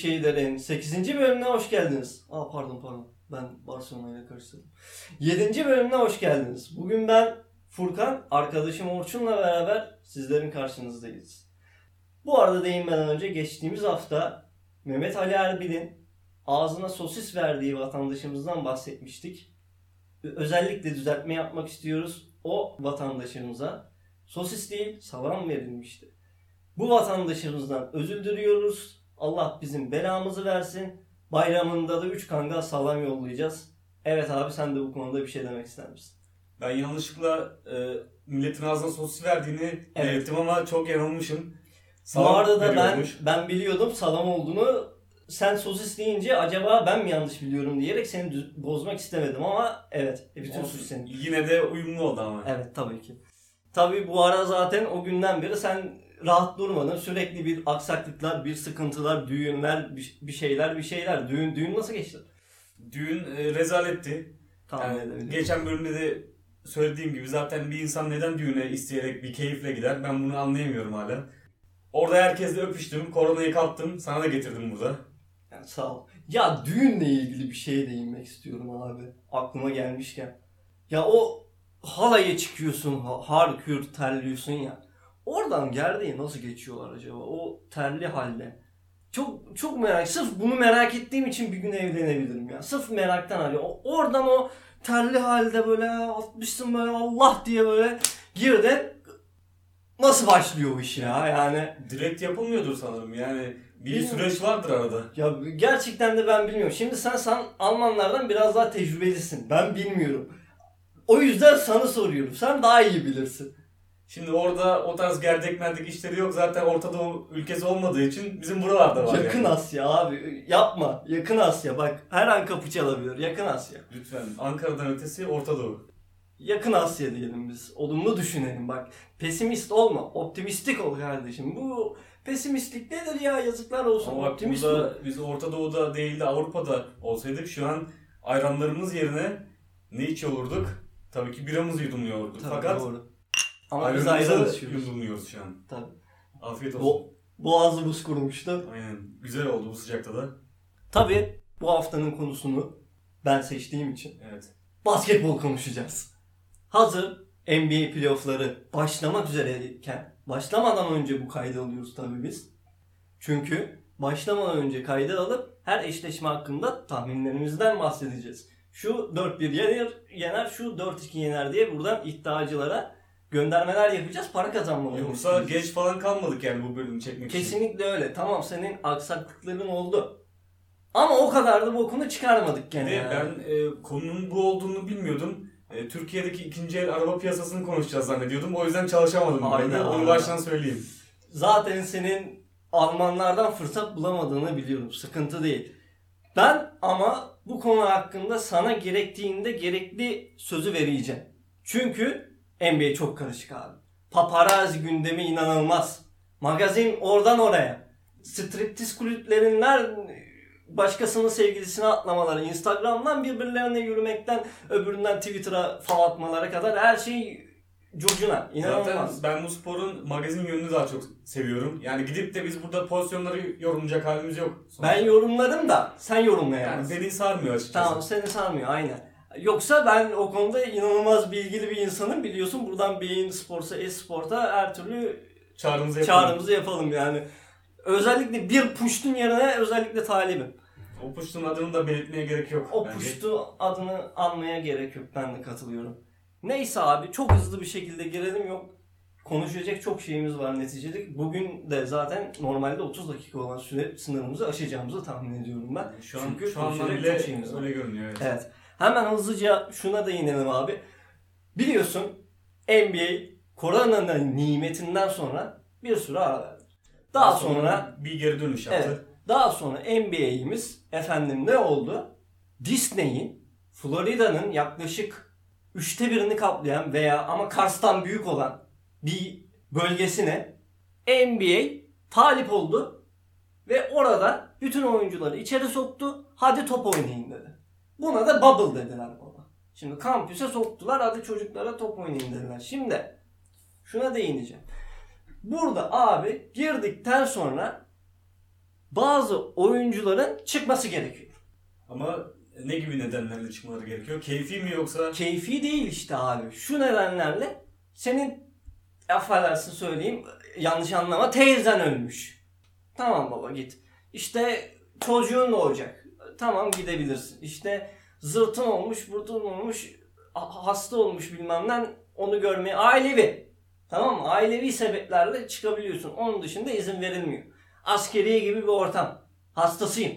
şeylerin 8. bölümüne hoş geldiniz. Aa pardon pardon. Ben Barcelona ile karıştırdım. 7. bölümüne hoş geldiniz. Bugün ben Furkan, arkadaşım Orçun'la beraber sizlerin karşınızdayız. Bu arada değinmeden önce geçtiğimiz hafta Mehmet Ali Erbil'in ağzına sosis verdiği vatandaşımızdan bahsetmiştik. Özellikle düzeltme yapmak istiyoruz. O vatandaşımıza sosis değil salam verilmişti. Bu vatandaşımızdan özür diliyoruz. Allah bizim belamızı versin. Bayramında da 3 kangal salam yollayacağız. Evet abi sen de bu konuda bir şey demek ister misin? Ben yanlışlıkla e, milletin ağzına sosis verdiğini Evet. belirttim ama çok yanılmışım. Bu Salam arada ben veriyormuş. ben biliyordum salam olduğunu. Sen sosis deyince acaba ben mi yanlış biliyorum diyerek seni düz- bozmak istemedim ama evet e, bütün suç senin. Yine de uyumlu oldu ama. Evet tabii ki. Tabii bu ara zaten o günden beri sen rahat durmadın. Sürekli bir aksaklıklar, bir sıkıntılar, düğünler, bir şeyler, bir şeyler. Düğün düğün nasıl geçti? Düğün e, rezaletti. Tahmin Yani geçen bölümde de söylediğim gibi zaten bir insan neden düğüne isteyerek bir keyifle gider ben bunu anlayamıyorum hala. Orada herkesle öpüştüm, koronayı kaptım, sana da getirdim burada. Yani sağ ol. Ya düğünle ilgili bir şeye değinmek istiyorum abi. Aklıma gelmişken. Ya o halaya çıkıyorsun, ha- harkür terliyorsun ya. Oradan gerdeğe nasıl geçiyorlar acaba? O terli halde. Çok çok merak. Sırf bunu merak ettiğim için bir gün evlenebilirim ya. Sırf meraktan hani. Oradan o terli halde böyle atmışsın böyle Allah diye böyle girdin. Nasıl başlıyor o iş ya? Yani Direkt yapılmıyordur sanırım yani bir Bilmiyorum. süreç vardır arada. Ya gerçekten de ben bilmiyorum. Şimdi sen, sen Almanlardan biraz daha tecrübelisin. Ben bilmiyorum. O yüzden sana soruyorum. Sen daha iyi bilirsin. Şimdi orada o tarz gerdek merdek işleri yok zaten Orta Doğu ülkesi olmadığı için bizim buralarda var Yakın yani. Asya abi. Yapma. Yakın Asya. Bak her an kapı çalabilir. Yakın Asya. Lütfen Ankara'dan ötesi Orta Doğu. Yakın Asya diyelim biz. Olumlu düşünelim bak. Pesimist olma. Optimistik ol kardeşim. Bu pesimistlik nedir ya? Yazıklar olsun. Ama Optimist burada ol. biz Orta Doğu'da değil de Avrupa'da olsaydık şu an ayranlarımız yerine ne içiyor olurduk? Tabii ki biramızı yudumluyor olurduk. Tabii, Fakat doğru. Ama biz ayran ayranımızı içiyoruz. yudumluyoruz şu an. Tabii. Afiyet olsun. Bo boğazımız kurumuştu. Aynen. Güzel oldu bu sıcakta da. Tabii bu haftanın konusunu ben seçtiğim için Evet. basketbol konuşacağız. Hazır NBA playoffları başlamak üzereyken başlamadan önce bu kaydı alıyoruz tabii biz. Çünkü başlamadan önce kaydı alıp her eşleşme hakkında tahminlerimizden bahsedeceğiz. Şu 4-1 yener, yener, şu 4-2 yener diye buradan iddiacılara göndermeler yapacağız. Para kazanmalarını Yoksa geç falan kalmadık yani bu bölümü çekmek için. Kesinlikle öyle. Tamam senin aksaklıkların oldu. Ama o kadar da bokunu çıkarmadık gene. yani. ben e, konunun bu olduğunu bilmiyordum. E, Türkiye'deki ikinci el araba piyasasını konuşacağız zannediyordum. O yüzden çalışamadım. Hayda. Onu baştan söyleyeyim. Zaten senin Almanlardan fırsat bulamadığını biliyorum. Sıkıntı değil. Ben ama bu konu hakkında sana gerektiğinde gerekli sözü vereceğim. Çünkü NBA çok karışık abi. Paparazzi gündemi inanılmaz. Magazin oradan oraya. Striptiz kulüplerinden başkasının sevgilisine atlamaları, Instagram'dan birbirlerine yürümekten öbüründen Twitter'a fav atmalara kadar her şey curcuna. İnanılmaz. Zaten ben bu sporun magazin yönünü daha çok seviyorum. Yani gidip de biz burada pozisyonları yorumlayacak halimiz yok. Ben yorumlarım da sen yani yorumlayamazsın. beni sarmıyor açıkçası. Tamam seni sarmıyor aynen. Yoksa ben o konuda inanılmaz bilgili bir insanım biliyorsun. Buradan Beyin Sports'a, E-Sport'a her türlü Çağrımızı yapalım. çağrımızı yapalım yani. Özellikle bir puştun yerine özellikle talibim. O puştun adını da belirtmeye gerek yok. O bence. puştu adını anmaya gerek yok. Ben de katılıyorum. Neyse abi çok hızlı bir şekilde girelim yok. Konuşacak çok şeyimiz var neticede. Bugün de zaten normalde 30 dakika olan süre sınırımızı aşacağımızı tahmin ediyorum ben. Şu an Çünkü şu konuşacak bile çok şeyimiz var. öyle görünüyor. Evet. Evet. Hemen hızlıca şuna değinelim abi. Biliyorsun NBA koronanın nimetinden sonra bir süre ara verdi. Daha sonra bir geri dönüş yaptı. evet, daha sonra NBA'imiz efendim ne oldu? Disney'in Florida'nın yaklaşık üçte birini kaplayan veya ama Kars'tan büyük olan bir bölgesine NBA talip oldu ve orada bütün oyuncuları içeri soktu. Hadi top oynayın dedi. Buna da bubble dediler baba. Şimdi kampüse soktular hadi çocuklara top oynayın dediler. Şimdi şuna değineceğim. Burada abi girdikten sonra bazı oyuncuların çıkması gerekiyor. Ama ne gibi nedenlerle çıkmaları gerekiyor? Keyfi mi yoksa? Keyfi değil işte abi. Şu nedenlerle senin affedersin söyleyeyim yanlış anlama teyzen ölmüş. Tamam baba git. İşte çocuğun olacak. Tamam gidebilirsin. İşte zırtın olmuş, burtun olmuş, ha- hasta olmuş bilmem ne onu görmeye ailevi. Tamam mı? Ailevi sebeplerle çıkabiliyorsun. Onun dışında izin verilmiyor. Askeriye gibi bir ortam. Hastasıyım.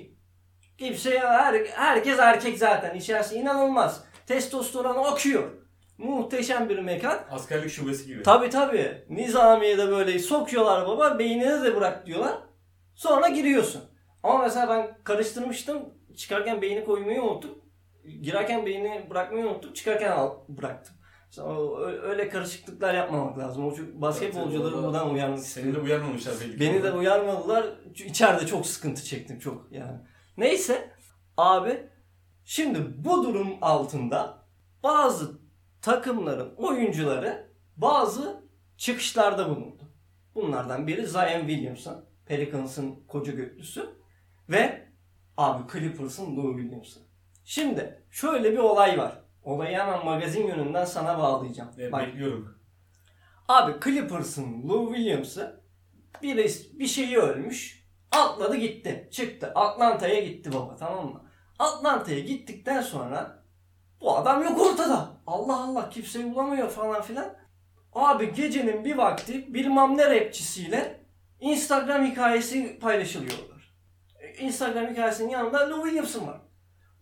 Kimse her, herkes erkek zaten. İçerisi inanılmaz. Testosteron okuyor. Muhteşem bir mekan. Askerlik şubesi gibi. Tabi tabi. Nizamiye'de böyle sokuyorlar baba. Beynini de bırak diyorlar. Sonra giriyorsun. Ama mesela ben karıştırmıştım. Çıkarken beyni koymayı unuttum. Girerken beyni bırakmayı unuttum. Çıkarken al, bıraktım. Öyle karışıklıklar yapmamak lazım. O basketbolcuları Orada buradan uyarmak Seni de uyarmamışlar belli ki. Beni de uyarmadılar. İçeride çok sıkıntı çektim çok yani. Neyse abi şimdi bu durum altında bazı takımların oyuncuları bazı çıkışlarda bulundu. Bunlardan biri Zion Williamson, Pelicans'ın koca götlüsü ve abi Clippers'ın Lou Williamson. Şimdi şöyle bir olay var. Olayı hemen magazin yönünden sana bağlayacağım. Evet, Bak, bekliyorum. Abi Clippers'ın Lou Williams'ı bir, bir şeyi ölmüş. Atladı gitti. Çıktı. Atlanta'ya gitti baba tamam mı? Atlanta'ya gittikten sonra bu adam yok ortada. Allah Allah kimseyi bulamıyor falan filan. Abi gecenin bir vakti bilmem ne rapçisiyle Instagram hikayesi paylaşılıyorlar. Instagram hikayesinin yanında Lou Williamson var.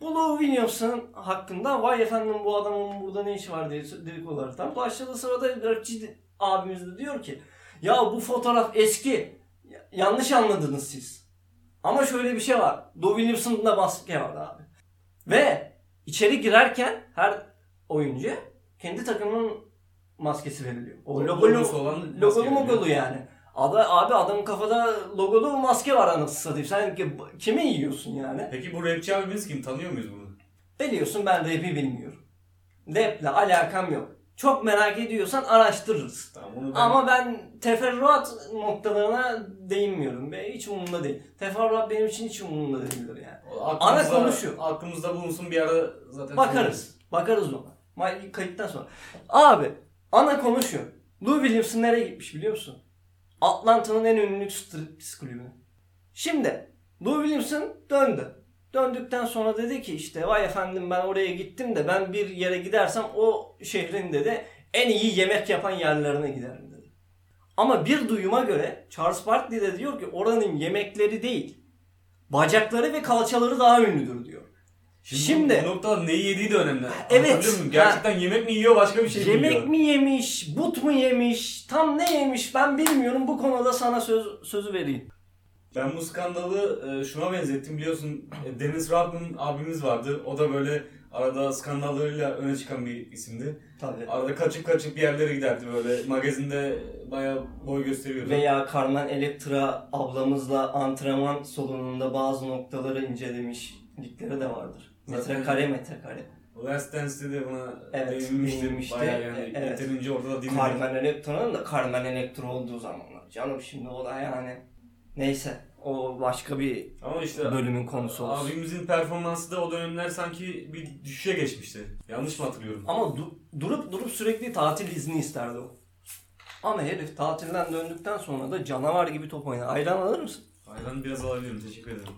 Bu Lou Williamson hakkında vay efendim bu adamın burada ne işi var diye dedikodulardan başladı sırada rapçi abimiz de diyor ki ya bu fotoğraf eski Ya- yanlış anladınız siz. Ama şöyle bir şey var. Lou Williamson'da maske var abi. Ve içeri girerken her oyuncu kendi takımının maskesi veriliyor. O logolu, Logosu olan logolu mogolu yani. Ada, abi adamın kafada logolu maske var anasını satayım. Sen ki- kimi yiyorsun yani? Peki bu rapçi abimiz kim? Tanıyor muyuz bunu? Biliyorsun ben rap'i bilmiyorum. Rap'le alakam yok. Çok merak ediyorsan araştırırız. Tamam ben... Ama ben teferruat noktalarına değinmiyorum. Be. Hiç umurumda değil. Teferruat benim için hiç umurumda değildir yani. Ana konu şu. Aklımızda bulunsun bir ara zaten. Bakarız. Bakarız ona. Kayıttan sonra. Abi ana konu şu. Lou Williamson nereye gitmiş biliyor musun? Atlanta'nın en ünlü striptease kulübüne. Şimdi Lou Williamson döndü. Döndükten sonra dedi ki işte vay efendim ben oraya gittim de ben bir yere gidersem o şehrin dedi en iyi yemek yapan yerlerine giderim dedi. Ama bir duyuma göre Charles Barkley de diyor ki oranın yemekleri değil bacakları ve kalçaları daha ünlüdür diyor. Şimdi, Şimdi- bu noktada neyi yediği de önemli. Evet. Muyum? Gerçekten yemek mi yiyor başka bir şey mi Yemek mi yemiş, but mu yemiş, tam ne yemiş ben bilmiyorum. Bu konuda sana söz sözü vereyim. Ben bu skandalı e, şuna benzettim biliyorsun e, Dennis Rodman abimiz vardı. O da böyle arada skandallarıyla öne çıkan bir isimdi. Tabii. Arada kaçıp kaçıp bir yerlere giderdi böyle magazinde bayağı boy gösteriyordu. Veya Carmen Electra ablamızla antrenman salonunda bazı noktaları incelemişlikleri de vardır. Metrekare metrekare. Last Dance'de de buna Evet, değinmiştim. değinmişti. Bayağı yani E- evet. yeterince orada da dinledim. Carmen Electra'nın da Carmen Electra olduğu zamanlar. Canım şimdi o da yani. Neyse o başka bir Ama işte bölümün konusu olsun. abimizin performansı da o dönemler sanki bir düşüşe geçmişti. Yanlış mı hatırlıyorum? Ama du- durup durup sürekli tatil izni isterdi o. Ama herif tatilden döndükten sonra da canavar gibi top oynar. Ayran alır mısın? Ayran biraz alabilirim. Teşekkür ederim.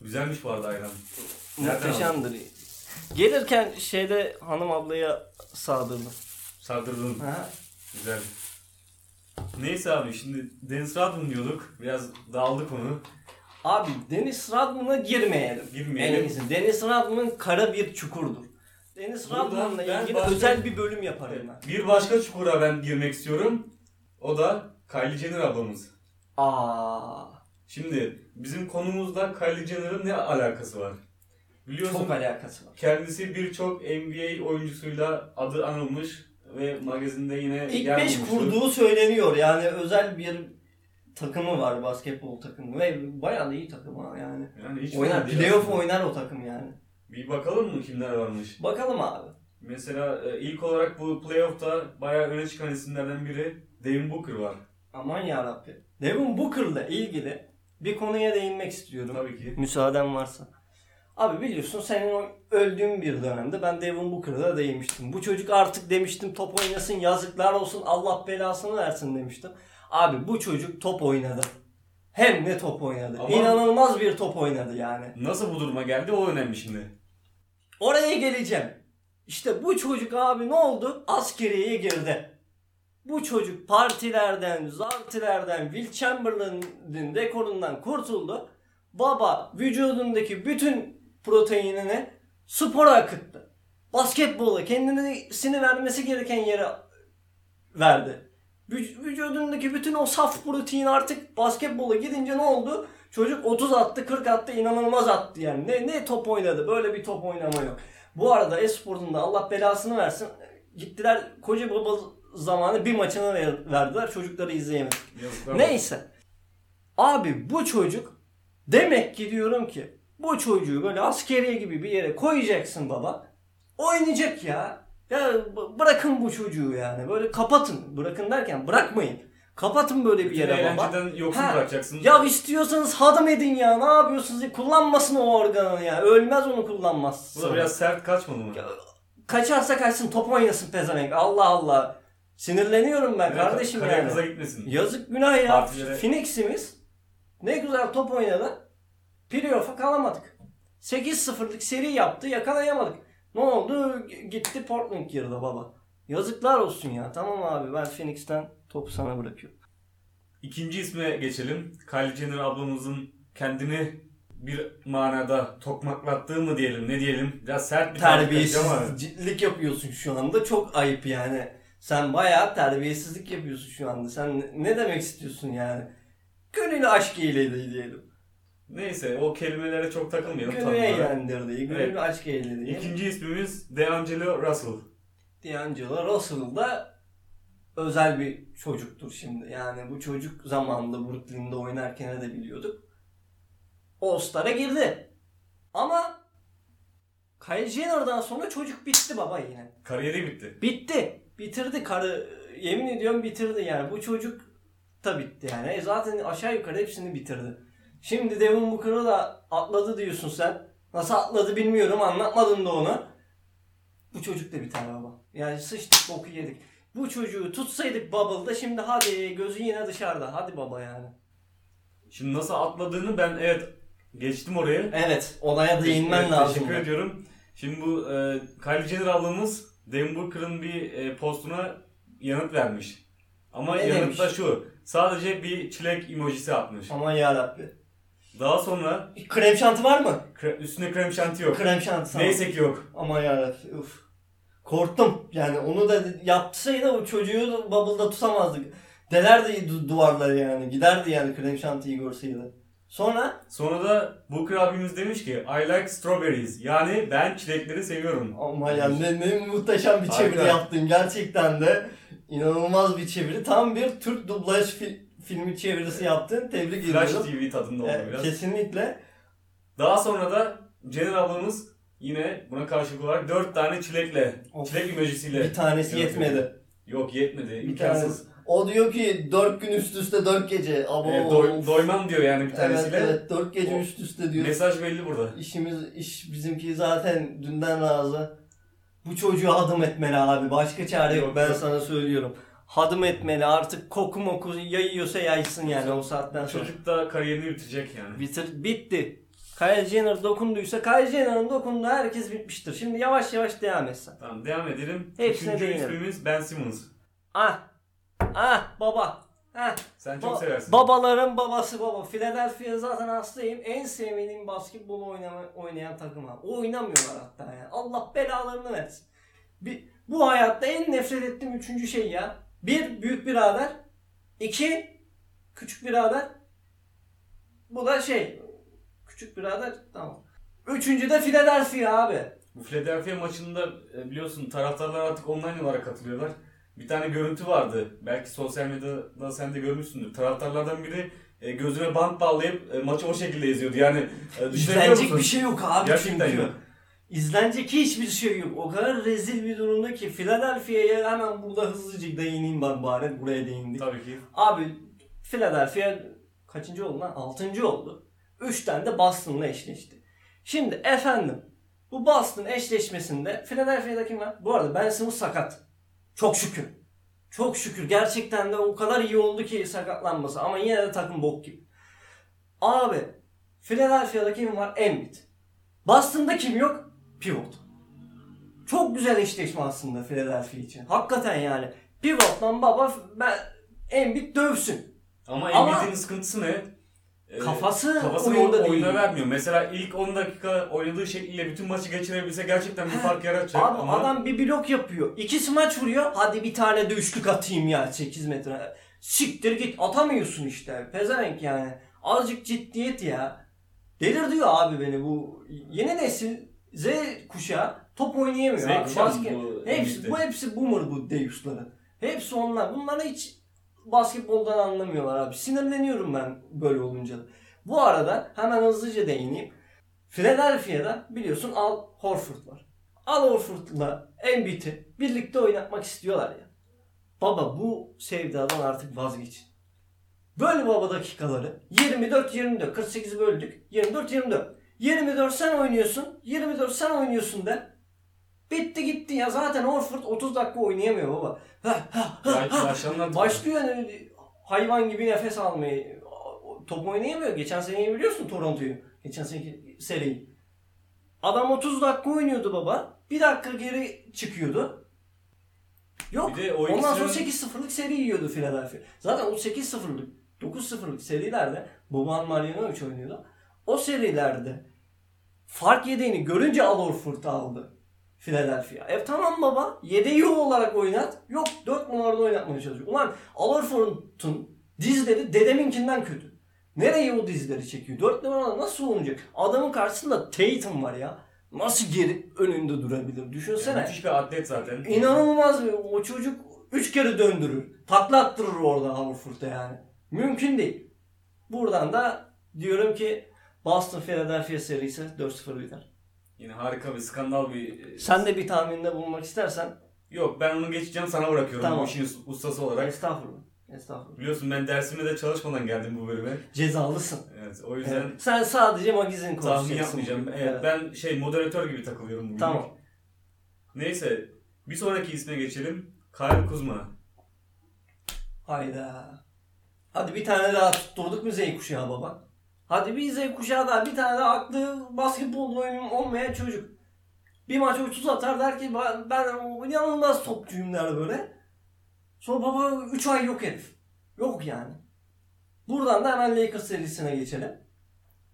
Güzelmiş bu arada ayran. Nereden Muhteşemdir. Gelirken şeyde hanım ablaya sağdırdım. Sardırdın. Ha? Güzel. Neyse abi şimdi Dennis Rodman diyorduk. Biraz dağıldı konu. Abi Deniz Rodman'a girmeyelim. Girmeyelim. En iyisi. Deniz Rodman kara bir çukurdur. Deniz Buradan ben ilgili başka- özel bir bölüm yaparım ben. Bir başka çukura ben girmek istiyorum. O da Kylie Jenner ablamız. Aa, Şimdi bizim konumuzda Kylie Jenner'ın ne alakası var? Biliyorsun çok alakası var. kendisi birçok NBA oyuncusuyla adı anılmış ve magazinde yine İlk yer 5 bulmuştu. kurduğu söyleniyor. Yani özel bir takımı var basketbol takımı ve bayağı da iyi takım ha yani. Yani hiç Oynar, playoff aslında. oynar o takım yani. Bir bakalım mı kimler varmış? Bakalım abi. Mesela e, ilk olarak bu playoff'ta bayağı öne çıkan isimlerden biri Devin Booker var. Aman yarabbi. Devin Booker'la ilgili bir konuya değinmek istiyorum. Tabii ki. Müsaaden varsa. Abi biliyorsun senin öldüğün bir dönemde ben Devin Booker'a da değinmiştim. Bu çocuk artık demiştim top oynasın yazıklar olsun Allah belasını versin demiştim. Abi bu çocuk top oynadı. Hem de top oynadı. Ama- İnanılmaz bir top oynadı yani. Nasıl bu duruma geldi o önemli şimdi. Oraya geleceğim. İşte bu çocuk abi ne oldu? Askeriyeye girdi. Bu çocuk partilerden, zartilerden, Will Chamberlain'in rekorundan kurtuldu. Baba vücudundaki bütün proteinini spora akıttı. Basketbola kendisini vermesi gereken yere verdi. Vüc- Vücudundaki bütün o saf protein artık basketbola gidince ne oldu? Çocuk 30 attı, 40 attı, inanılmaz attı yani. Ne ne top oynadı? Böyle bir top oynama yok. Bu arada Espor'un da Allah belasını versin. Gittiler koca baba zamanı bir maçını ver- verdiler. Çocukları izleyemedik. Neyse. Abi bu çocuk demek ki diyorum ki bu çocuğu böyle askeriye gibi bir yere koyacaksın baba. Oynayacak ya. Ya bırakın bu çocuğu yani. Böyle kapatın. Bırakın derken bırakmayın. Kapatın böyle bir Bütün yere baba. eğlenceden yoksun Ha, bırakacaksın. Ya istiyorsanız hadım edin ya. Ne yapıyorsunuz? ya? Kullanmasın o organı ya. Ölmez onu kullanmaz. Bu da biraz sert kaçmadı mı? Ya, Kaçarsa kaçsın top oynasın pezevenk. Allah Allah. Sinirleniyorum ben Kara- kardeşim yani. kıza gitmesin. Yazık günah ya. Partilere- Phoenix'imiz ne güzel top oynadı. Playoff'a kalamadık. 8-0'lık seri yaptı yakalayamadık. Ne oldu? Gitti Portland girdi baba. Yazıklar olsun ya. Tamam abi ben Phoenix'ten topu sana bırakıyorum. İkinci isme geçelim. Kylie Jenner ablamızın kendini bir manada tokmaklattığı mı diyelim ne diyelim. Biraz sert bir. Terbiyesizlik yapıyorsun şu anda. Çok ayıp yani. Sen bayağı terbiyesizlik yapıyorsun şu anda. Sen ne- demek istiyorsun yani? Gönül aşk eyledi diyelim. Neyse o kelimelere çok takılmayalım. Gönül eğlendirdi. Gönül Evet. aşk eyledi. İkinci ismimiz DeAngelo Russell. D'Angelo Russell da özel bir çocuktur şimdi. Yani bu çocuk zamanında Brooklyn'de oynarken de biliyorduk. All-Star'a girdi. Ama Kylie Jenner'dan sonra çocuk bitti baba yine. Kariyeri bitti. Bitti. Bitirdi karı. Yemin ediyorum bitirdi yani. Bu çocuk da bitti yani. E zaten aşağı yukarı hepsini bitirdi. Şimdi Devin Booker'ı da atladı diyorsun sen. Nasıl atladı bilmiyorum. Anlatmadın da onu. Bu çocuk da biter baba. Yani sıçtık boku yedik. Bu çocuğu tutsaydık Bubble'da şimdi hadi gözü yine dışarıda. Hadi baba yani. Şimdi nasıl atladığını ben evet geçtim oraya. Evet olaya değinmen Evet, lazım. Teşekkür ediyorum. Şimdi bu e, Kylie Jenner ablamız Devin Booker'ın bir e, postuna yanıt vermiş. Ama Ne yanıt demiş? şu. Sadece bir çilek emojisi atmış. Aman yarabbi. Daha sonra Krem şanti var mı? kre- üstüne krem şanti yok. Krem şanti. tamam. Neyse ki yok. Aman yarabbim. Uf. Korktum. Yani onu da yapsaydı o çocuğu da bubble'da tutamazdık. Delerdi du- duvarları yani. Giderdi yani krem şantiyi görseydi. Sonra Sonra da Booker abimiz demiş ki I like strawberries. Yani ben çilekleri seviyorum. ama yani ne, ne muhteşem bir çeviri Harika. yaptın. Gerçekten de inanılmaz bir çeviri. Tam bir Türk dublaj fi- filmi çevirisi yaptın. Tebrik Flash ediyorum. TV tadında oldu Evet, biraz. kesinlikle. Daha sonra da Jenner ablamız yine buna karşılık olarak 4 tane çilekle, Of. çilek emojisiyle. Bir tanesi Evet, yetmedi. Yok yetmedi. Bir imkansız. tanesi. O diyor ki 4 gün üst üste 4 gece. Abo. Evet, doy- doymam diyor yani bir Evet tanesiyle. evet 4 gece O- üst üste diyor. Mesaj belli burada. İşimiz iş bizimki zaten dünden razı. Bu çocuğu hadım etmeli abi. Başka çare yok. Yok, Ben yok. sana söylüyorum. Hadım etmeli. Artık koku moku yayıyorsa yaysın yani o saatten sonra. Çocuk da kariyerini bitirecek yani. Bitir, bitti. Kylie Jenner dokunduysa Kylie Jenner'ın dokunduğu herkes bitmiştir. Şimdi yavaş yavaş devam etsen. Tamam devam edelim. Hepsine Üçüncü değinelim. ismimiz Ben Simmons. Ah. Ah baba. Ah. Sen çok Ba- seversin. Babaların babası baba. Philadelphia zaten hastayım. En sevmediğim basketbol oynama, oynayan takım ha. Oynamıyorlar hatta ya. Allah belalarını versin. Bir, bu hayatta en nefret ettiğim üçüncü şey ya. Bir, büyük birader. İki, küçük birader. Bu da şey, küçük birader tamam. Üçüncü de Philadelphia abi. Bu Philadelphia maçında e, biliyorsun taraftarlar artık online olarak katılıyorlar. Bir tane görüntü vardı. Belki sosyal medyada sen de görmüşsündür. Taraftarlardan biri e, gözüne bant bağlayıp e, maçı o şekilde izliyordu. Yani düşünebiliyor musun? bir şey yok abi Gerçekten çünkü. yok. İzlenecek hiçbir şey yok. O kadar rezil bir durumda ki Philadelphia'ya hemen burada hızlıca değineyim ben bari buraya değindik. Tabii ki. Abi Philadelphia kaçıncı oldu lan? Altıncı oldu. Üç tane de Boston'la eşleşti. Şimdi efendim bu Boston eşleşmesinde Philadelphia'da kim var? Bu arada Ben Simmons sakat. Çok şükür. Çok şükür. Gerçekten de o kadar iyi oldu ki sakatlanması. Ama yine de takım bok gibi. Abi Philadelphia'da kim var? Embiid. Boston'da kim yok? Pivot. Çok güzel eşleşme aslında Philadelphia için. Hakikaten yani. Pivot'tan baba ben Embiid dövsün. Ama Ama- Embiid'in sıkıntısı ne? Ee, Kafası kafasını oyunda oyunda, değil. vermiyor. Mesela ilk 10 dakika oynadığı şekliyle bütün maçı geçirebilse gerçekten bir fark yaratacak. Abi ama adam bir blok yapıyor. İki smaç vuruyor. Hadi bir tane de üçlük atayım ya 8 metre. Siktir git atamıyorsun işte. Pezevenk yani. Azıcık ciddiyet ya. Delir diyor abi beni bu yeni nesil Z kuşağı top oynayamıyor Z abi. kuşağı Basket, bu hepsi, bu hepsi boomer bu Deus'ların. Hepsi onlar. Bunlar hiç basketboldan anlamıyorlar abi. Sinirleniyorum ben böyle olunca. Bu arada hemen hızlıca değineyim. Philadelphia'da biliyorsun Al Horford var. Al Horford'la Embiid'i birlikte oynatmak istiyorlar ya. Baba bu sevdadan artık vazgeçin. Böl baba dakikaları. 24-24. 48'i böldük. 24-24. 24 sen oynuyorsun. 24 sen oynuyorsun de. Bitti gitti ya. Zaten Horford 30 dakika oynayamıyor baba. Ha, ha, ha, Başlıyor yani hayvan gibi nefes almayı. Top oynayamıyor. Geçen seneyi biliyorsun Toronto'yu. Geçen seneki seriyi. Adam 30 dakika oynuyordu baba. Bir dakika geri çıkıyordu. Yok. Bir de o Ondan sonra ikisinin- 8-0'lık seri yiyordu Philadelphia. Zaten o 8-0'lık 9-0'lık serilerde Boban Marjanovic oynuyordu. O serilerde fark yediğini görünce Al Horford aldı Philadelphia. E tamam baba yedeği olarak oynat. Yok 4 numarada oynatmaya çalışıyor. Ulan Al Horford'un dizleri dedeminkinden kötü. Nereye o dizleri çekiyor? 4 numarada nasıl olacak? Adamın karşısında Tatum var ya. Nasıl geri önünde durabilir? Düşünsene. Müthiş bir atlet zaten. İnanılmaz bir o çocuk 3 kere döndürür. Takla attırır orada Horford'a yani. Mümkün değil. Buradan da diyorum ki Boston Philadelphia serisi 4-0 biter. Yine harika bir skandal bir... Sen de bir tahminde bulunmak istersen Yok ben onu geçeceğim sana bırakıyorum Tamam. bu işin ustası olarak. estağfurullah. Estağfurullah. Biliyorsun ben dersimde de çalışmadan geldim bu bölüme. Cezalısın. Evet o yüzden Evet. Sen sadece magazin tahmin konuşacaksın. yapmayacağım. bugün. Evet, ben şey moderatör gibi takılıyorum bugün. Tamam. Neyse bir sonraki isme geçelim. Kyle Kuzma. Hayda. Hadi bir tane daha tutturduk mu Z kuşağı baba? Hadi bir Z kuşağı daha bir tane daha aklı basketbol oyunu olmayan çocuk. Bir maç 30 atar der ki ben, ben inanılmaz topçuyum der böyle. Sonra baba 3 ay yok herif. Yok yani. Buradan da hemen Lakers serisine geçelim.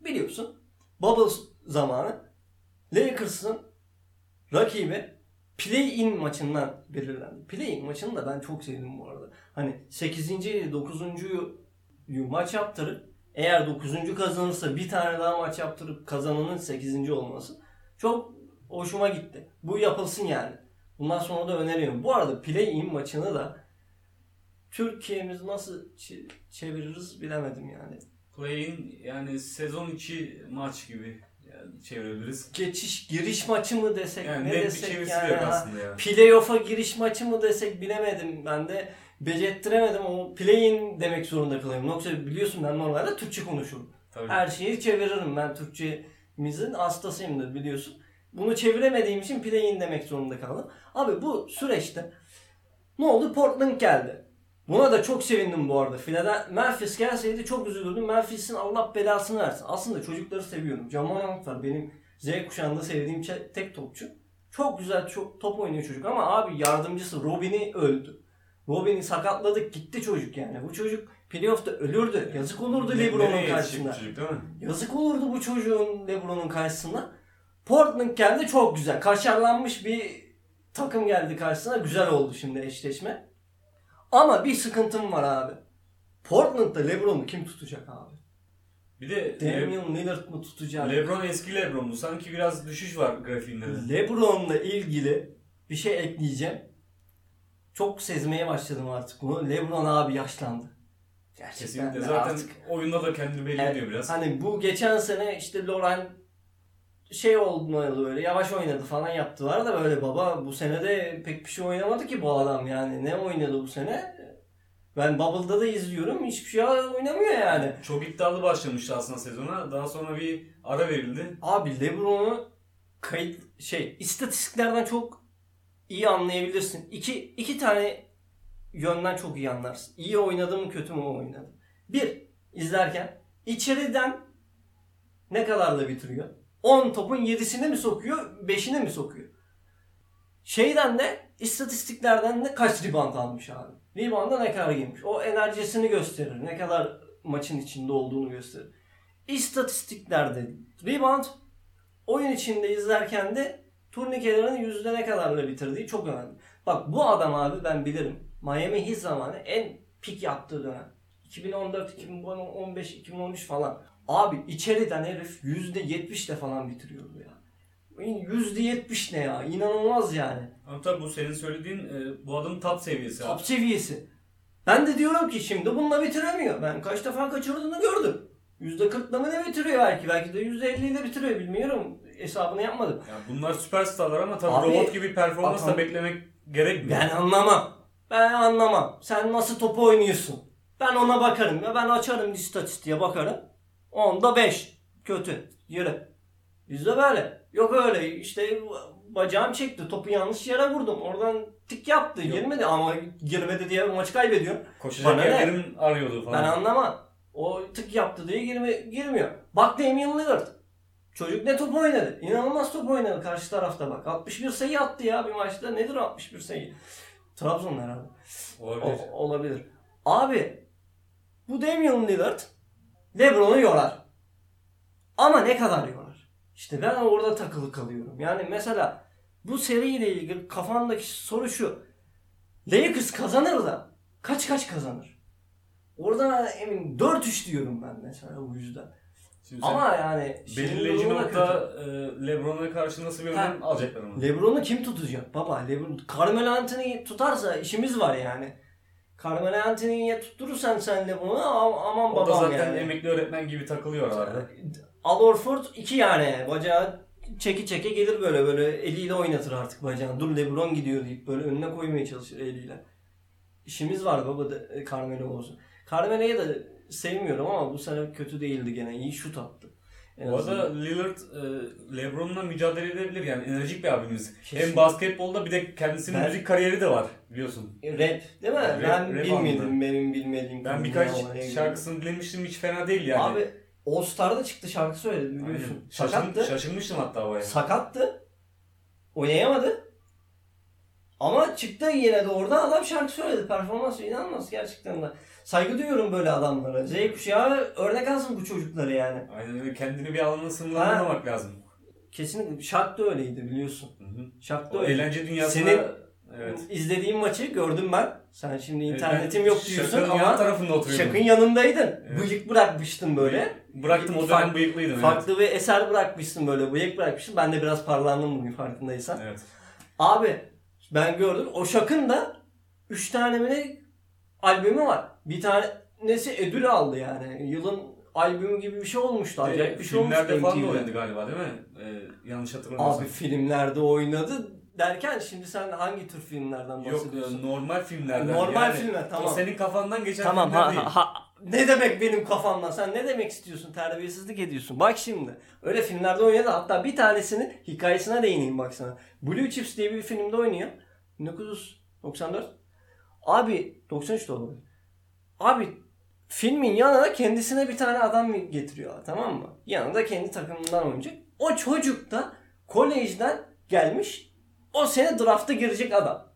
Biliyorsun Bubbles zamanı Lakers'ın rakibi play-in maçından belirlendi. Play-in maçını da ben çok sevdim bu arada. Hani 8. 9. maç yaptırıp eğer 9. kazanırsa bir tane daha maç yaptırıp kazananın 8. olması çok hoşuma gitti. Bu yapılsın yani. Bundan sonra da öneriyorum. Bu arada play-in maçını da Türkiye'miz nasıl çe- çeviririz bilemedim yani. Play'in yani sezon içi maç gibi yani çevirebiliriz. Geçiş giriş maçı mı desek Yani ne net bir desek çevirisi yani. yok aslında ya. Playoff'a giriş maçı mı desek bilemedim ben de. Becerttiremedim o play-in demek zorunda kalıyorum. Yoksa biliyorsun ben normalde Türkçe konuşurum. Tabii. Her şeyi çeviririm ben Türkçemizin hastasıyımdır biliyorsun. Bunu çeviremediğim için play-in demek zorunda kaldım. Abi bu süreçte ne oldu? Portland geldi. Buna da çok sevindim bu arada. Philadelphia, Memphis gelseydi çok üzülürdüm. Memphis'in Allah belasını versin. Aslında çocukları seviyorum. Jamal Young var. Benim Z kuşağında sevdiğim tek topçu. Çok güzel çok top oynuyor çocuk ama abi yardımcısı Robin'i öldü. Robin'i sakatladık gitti çocuk yani. Bu çocuk playoff'ta ölürdü. Yazık olurdu Ne- LeBron'un karşısında. Çocuk değil mi? Yazık olurdu bu çocuğun LeBron'un karşısına. Portland geldi çok güzel. Kaşarlanmış bir takım geldi karşısına. Güzel oldu şimdi eşleşme. Ama bir sıkıntım var abi. Portland'da LeBron'u kim tutacak abi? Bir de Le- Damian Lillard mı tutacak? LeBron eski LeBron'du. Sanki biraz düşüş var grafiğinde de. LeBron'la ilgili bir şey ekleyeceğim. Çok sezmeye başladım artık bunu. LeBron abi yaşlandı. Gerçekten Kesinlikle. de Zaten artık. oyunda da kendini belli ediyor biraz. Hani bu geçen sene işte Loren şey olmadı böyle yavaş oynadı falan yaptılar da böyle baba bu sene de pek bir şey oynamadı ki bu adam yani. Ne oynadı bu sene? Ben Bubble'da da izliyorum. Hiçbir şey oynamıyor yani. Çok iddialı başlamıştı aslında sezona. Daha sonra bir ara verildi. Abi LeBron'u kayıt şey istatistiklerden çok iyi anlayabilirsin. İki, iki tane yönden çok iyi anlarsın. İyi oynadı mı kötü mü oynadı. Bir, izlerken içeriden ne kadarla bitiriyor? 10 topun 7'sini mi sokuyor, 5'ini mi sokuyor? Şeyden de istatistiklerden de kaç rebound almış abi. Rebound'a ne kadar girmiş. O enerjisini gösterir. Ne kadar maçın içinde olduğunu gösterir. İstatistiklerde rebound oyun içinde izlerken de turnikelerin yüzde ne kadarla bitirdiği çok önemli. Bak bu adam abi ben bilirim. Miami Heat zamanı en pik yaptığı dönem. 2014, 2015, 2013 falan. Abi içeriden herif yüzde 70'le falan bitiriyordu ya. Yüzde 70 ne ya? İnanılmaz yani. Ama tabii bu senin söylediğin e, bu adamın top seviyesi. Top seviyesi. Ben de diyorum ki şimdi bununla bitiremiyor. Ben kaç defa kaçırdığını gördüm. %40'la mı ne bitiriyor belki? Belki de %50 ile bitiriyor bilmiyorum. Hesabını yapmadım. Ya bunlar süperstarlar ama tabii Abi, robot gibi performans da beklemek gerekmiyor. Ben anlamam. Ben anlamam. Sen nasıl topu oynuyorsun? Ben ona bakarım ya. Ben açarım istatistiğe bakarım. Onda 5. Kötü. Yürü. Bizde böyle. Yok öyle işte bacağım çekti. Topu yanlış yere vurdum. Oradan tik yaptı. Yok. Girmedi ama girmedi diye maçı kaybediyor. Koşacak yerlerin arıyordu falan. Ben anlamam. O tık yaptı diye girme, girmiyor. Bak Damian Lillard. Çocuk ne top oynadı. İnanılmaz top oynadı karşı tarafta bak. 61 sayı attı ya bir maçta. Nedir o 61 sayı? Trabzon herhalde. Olabilir. O- olabilir. Abi bu Damian Lillard LeBron'u yorar. Ama ne kadar yorar? İşte ben orada takılı kalıyorum. Yani mesela bu seriyle ilgili kafamdaki soru şu. Lakers kazanır da kaç kaç kazanır? Orada emin 4-3 diyorum ben mesela bu yüzden. Şimdi Ama yani belirleyici nokta e, LeBron'a karşı nasıl bir önlem alacaklar onu. LeBron'u kim tutacak baba? LeBron Carmelo Anthony'yi tutarsa işimiz var yani. Carmelo Anthony'ye tutturursan sen LeBron'u am- aman O da babam zaten yani. emekli öğretmen gibi takılıyor oralarda. Al Horford iki yani bacağı çeki çeke gelir böyle böyle eliyle oynatır artık bacağını. Dur LeBron gidiyor deyip böyle önüne koymaya çalışır eliyle. İşimiz var baba da Carmelo olsun. Carmelo'yu da sevmiyorum ama bu sene kötü değildi gene. iyi şut attı. En Bu azından. arada Lillard e, LeBron'la mücadele edebilir yani enerjik bir abimiz. Kesin. Hem basketbolda bir de kendisinin Ben- müzik kariyeri de var biliyorsun. Rap değil mi? Rap- ben rap bilmedim. anlamında. Benim bilmediğim. Ben birkaç şarkısını dinlemiştim hiç fena değil yani. Abi All Star'da çıktı şarkı söyledi Aynen. biliyorsun. Şaşırm- Sakattı. şaşırmıştım hatta o ya. Sakattı. Oynayamadı. Ama çıktı yine de orada adam şarkı söyledi. Performansı inanılmaz gerçekten de. Saygı duyuyorum böyle adamlara. Z kuşağı örnek alsın bu çocukları yani. Aynen öyle kendini bir alana sınırlamamak lazım. Kesinlikle. Şark da öyleydi biliyorsun. Hı hı. Şark da O öyle. eğlence dünyasında Senin evet. izlediğim maçı gördüm ben. Sen şimdi internetim Ben yok diyorsun Şakın ama tarafında oturuyordum. Şakın yanındaydın. Evet. Bıyık bırakmıştın böyle. Bıraktım o dönem bıyıklıydım. evet. Farklı bir eser bırakmışsın böyle. Bıyık bırakmışsın. Ben de biraz parlandım bugün farkındaysan. Evet. Abi ben gördüm. O Şak'ın da 3 tane albümü var. Bir tanesi ödül aldı yani. Yılın albümü gibi bir şey olmuştu. Acayip bir şey olmuştu. Filmlerde falan da oynadı galiba değil mi? Ee, yanlış hatırlamıyorsam. Abi filmlerde oynadı derken şimdi sen hangi tür filmlerden Yok bahsediyorsun? e, normal filmlerden. Normal yani, filmler, tamam. O senin kafandan geçen Tamam filmler ha, değil. ha, ha. Ne demek benim kafamdan? Sen ne demek istiyorsun? Terbiyesizlik ediyorsun. Bak şimdi. Öyle filmlerde oynadı. Hatta bir tanesinin hikayesine değineyim bak sana. Blue Chips diye bir filmde oynuyor. 1994. Abi 93 de olabilir. Abi filmin yanına kendisine bir tane adam getiriyor tamam mı? Yanında kendi takımından oynayacak. O çocuk da kolejden gelmiş. O sene drafta girecek adam.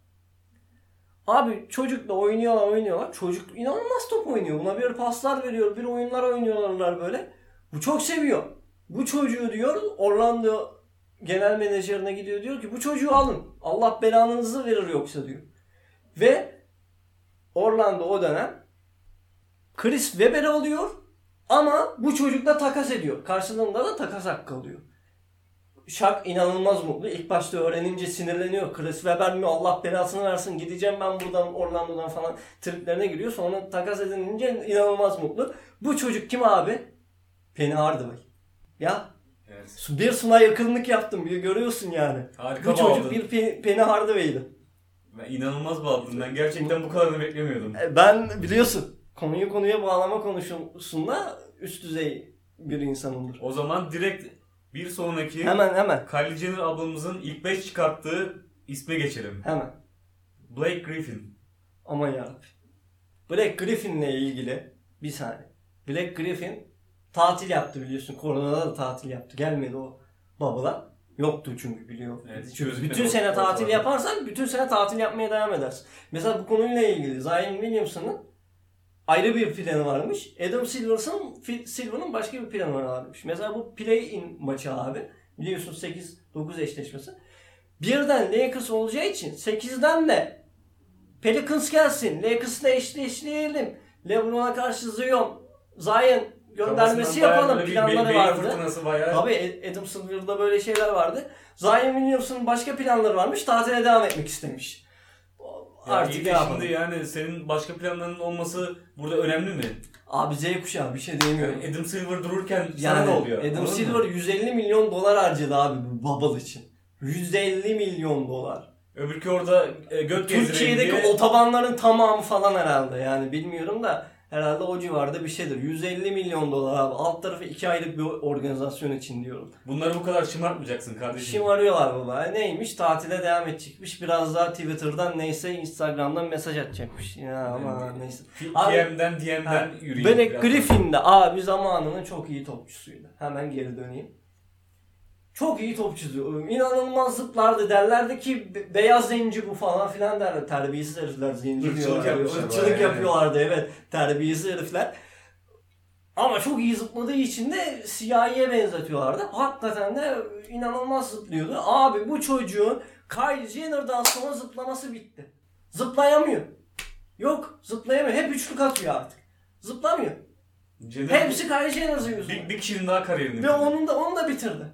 Abi çocukla oynuyorlar oynuyorlar. Çocuk inanılmaz top oynuyor. Buna bir paslar veriyor. Bir oyunlar oynuyorlar böyle. Bu çok seviyor. Bu çocuğu diyor Orlando genel menajerine gidiyor diyor ki bu çocuğu alın. Allah belanızı verir yoksa diyor. Ve Orlando o dönem Chris Webber'i alıyor ama bu çocukla takas ediyor. Karşılığında da takas hakkı alıyor. Şak inanılmaz mutlu. İlk başta öğrenince sinirleniyor. Chris Webber mi Allah belasını versin gideceğim ben buradan Orlando'dan falan triplerine giriyor. Sonra takas edilince inanılmaz mutlu. Bu çocuk kim abi? Penny Hardaway. Ya Evet. bir suna yakınlık yaptım. Bir görüyorsun yani. Harika Bu çocuk bağladın. bir Penny, Penny Hardaway'di. Ben inanılmaz bağladım. Ben gerçekten bu kadarını beklemiyordum. E, Ben biliyorsun konuyu konuya bağlama konusunda üst düzey bir insanımdır. O zaman direkt bir sonraki Hemen hemen Kylie Jenner ablamızın ilk 5 çıkarttığı isme geçelim. hemen. Blake Griffin. Aman yarabbim. Black Griffin'le ilgili bir saniye. Black Griffin tatil yaptı biliyorsun. Koronada da tatil yaptı. Gelmedi o babalar. Yoktu çünkü biliyor. Evet, çünkü bütün sene tatil yaparsan bütün sene tatil yapmaya devam edersin. Mesela bu konuyla ilgili Zion Williamson'ın ayrı bir planı varmış. Adam Silver'ın Silver'ın başka bir planı varmış. Mesela bu play-in maçı abi. Biliyorsun 8-9 eşleşmesi. Birden Lakers olacağı için 8'den de Pelicans gelsin. Lakers'la eşleşleyelim. LeBron'a karşı Zion, Zion göndermesi yapalım planları vardı. Tabii Adam Silver'da böyle şeyler vardı. Zion Williamson'ın başka planları varmış. Tatile devam etmek istemiş. Ya Artık iyi ne de yapalım? şimdi yani senin başka planların olması burada önemli mi? Abi Z kuşağı bir şey diyemiyorum. Adam Silver dururken sana ne oluyor? Adam Anladın Silver mı? 150 milyon dolar harcadı abi bu Bubble için. 150 milyon dolar. Öbürkü orada e, göt gezdireyim Türkiye'deki diye. otobanların tamamı falan herhalde yani bilmiyorum da herhalde o civarda bir şeydir. 150 milyon dolar abi. Alt tarafı 2 aylık bir organizasyon için diyorum. Bunları bu kadar şımartmayacaksın kardeşim. Şımarıyorlar baba. Neymiş? Tatile devam edecekmiş. Biraz daha Twitter'dan neyse Instagram'dan mesaj atacakmış. Ya ama neyse. Abi- DM'den DM'den yürüyeyim. Black biraz Griffin de abi zamanının çok iyi topçusuydu. Hemen geri döneyim. Çok iyi topçuydu. İnanılmaz zıplardı. Derlerdi ki "Be- beyaz zenci bu falan filan derler. Terbiyesiz herifler zenci Irkçılık diyorlar. yapıyorlar Irkçılık yani. yapıyorlardı evet. Terbiyesiz herifler. Ama çok iyi zıpladığı için de siyahiye benzetiyorlardı. Hakikaten de inanılmaz zıplıyordu. Abi bu çocuğun Kylie Jenner'dan sonra zıplaması bitti. Zıplayamıyor. Yok zıplayamıyor. Hep üçlük atıyor artık. Zıplamıyor. Jenner- Hepsi Kylie Jenner'ın bir, yüzünden. bir kişinin daha kariyerini Ve bitirdi. onun da onu da bitirdi.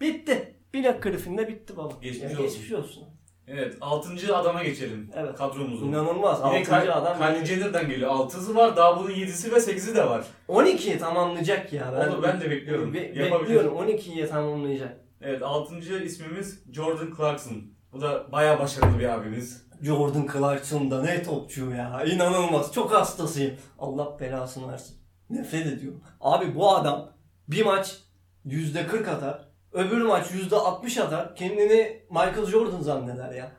Bitti. Black Griffin de bitti baba. Geçmiş Ya olsun. geçmiş olsun. Evet 6. adama geçelim. Evet. Kadromuzun. İnanılmaz. Yine Altıncı Kylie adam. Kylie Jenner'dan geliyor. 6'sı var. Daha bunun 7'si ve 8'i de var. 12'yi tamamlayacak ya. Onu ben de bekliyorum. Be- bekliyorum. 12'yi tamamlayacak. Evet 6. ismimiz Jordan Clarkson. Bu da bayağı başarılı bir abimiz. Jordan Clarkson da ne topçu ya. İnanılmaz. Çok hastasıyım. Allah belasını versin. Nefret ediyorum. Abi bu adam bir maç %40 atar. Öbür maç %60 atar. Kendini Michael Jordan zanneder ya.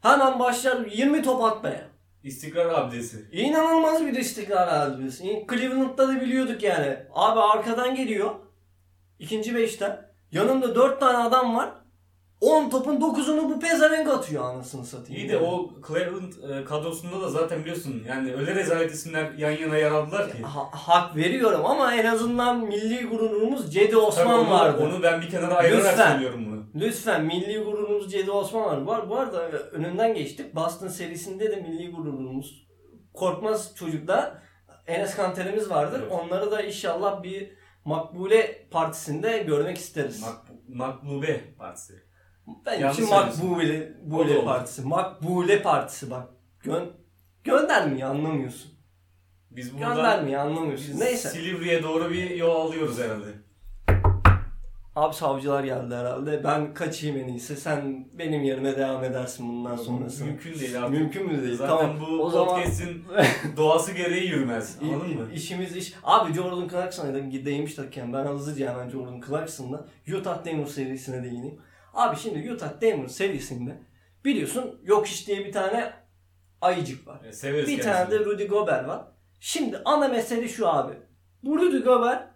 Hemen başlar 20 top atmaya. İstikrar abdesi. İnanılmaz bir istikrar halimiz. Cleveland'da da biliyorduk yani. Abi arkadan geliyor. ikinci beşten. Yanında 4 tane adam var. 10 topun 9'unu bu pezevenk atıyor anasını satayım. İyi de o Cleveland e, kadrosunda da zaten biliyorsun yani öyle rezalet isimler yan yana yer aldılar ki. Ha- hak veriyorum ama en azından milli gururumuz Cedi Osman onu, vardı. onu ben bir kenara ayırarak Lütfen. söylüyorum bunu. Lütfen milli gururumuz Cedi Osman var. Var bu arada önünden geçtik. Boston serisinde de milli gururumuz Korkmaz çocuklar Enes Kanter'imiz vardır. Evet. Onları da inşallah bir Makbule Partisi'nde görmek isteriz. Mak- Maklube Partisi. Benim Yanlış için. Makbule Bule. Partisi. Makbule Partisi bak. Gön göndermiyor anlamıyorsun. Biz burada Göndermiyor anlamıyorsun. biz Neyse. Silivri'ye doğru bir yol alıyoruz herhalde. Abi savcılar geldi herhalde. Ben kaçayım en iyisi. Sen benim yerime devam edersin bundan sonrası. Mümkün değil artık. Mümkün mü değil? Zaten tamam. bu o zaman podcast'in doğası gereği yürümez. Anladın mı? işimiz iş. Abi Jordan Clarkson'a değmişlerken ben hızlıca hemen Jordan Clarkson'la Utah Denver serisine değineyim. Abi şimdi Utah Denver serisinde biliyorsun yok iş diye bir tane ayıcık var. E, severiz Bir kendisini. tane de Rudy Gobert var. Şimdi ana mesele şu abi. Bu Rudy Gobert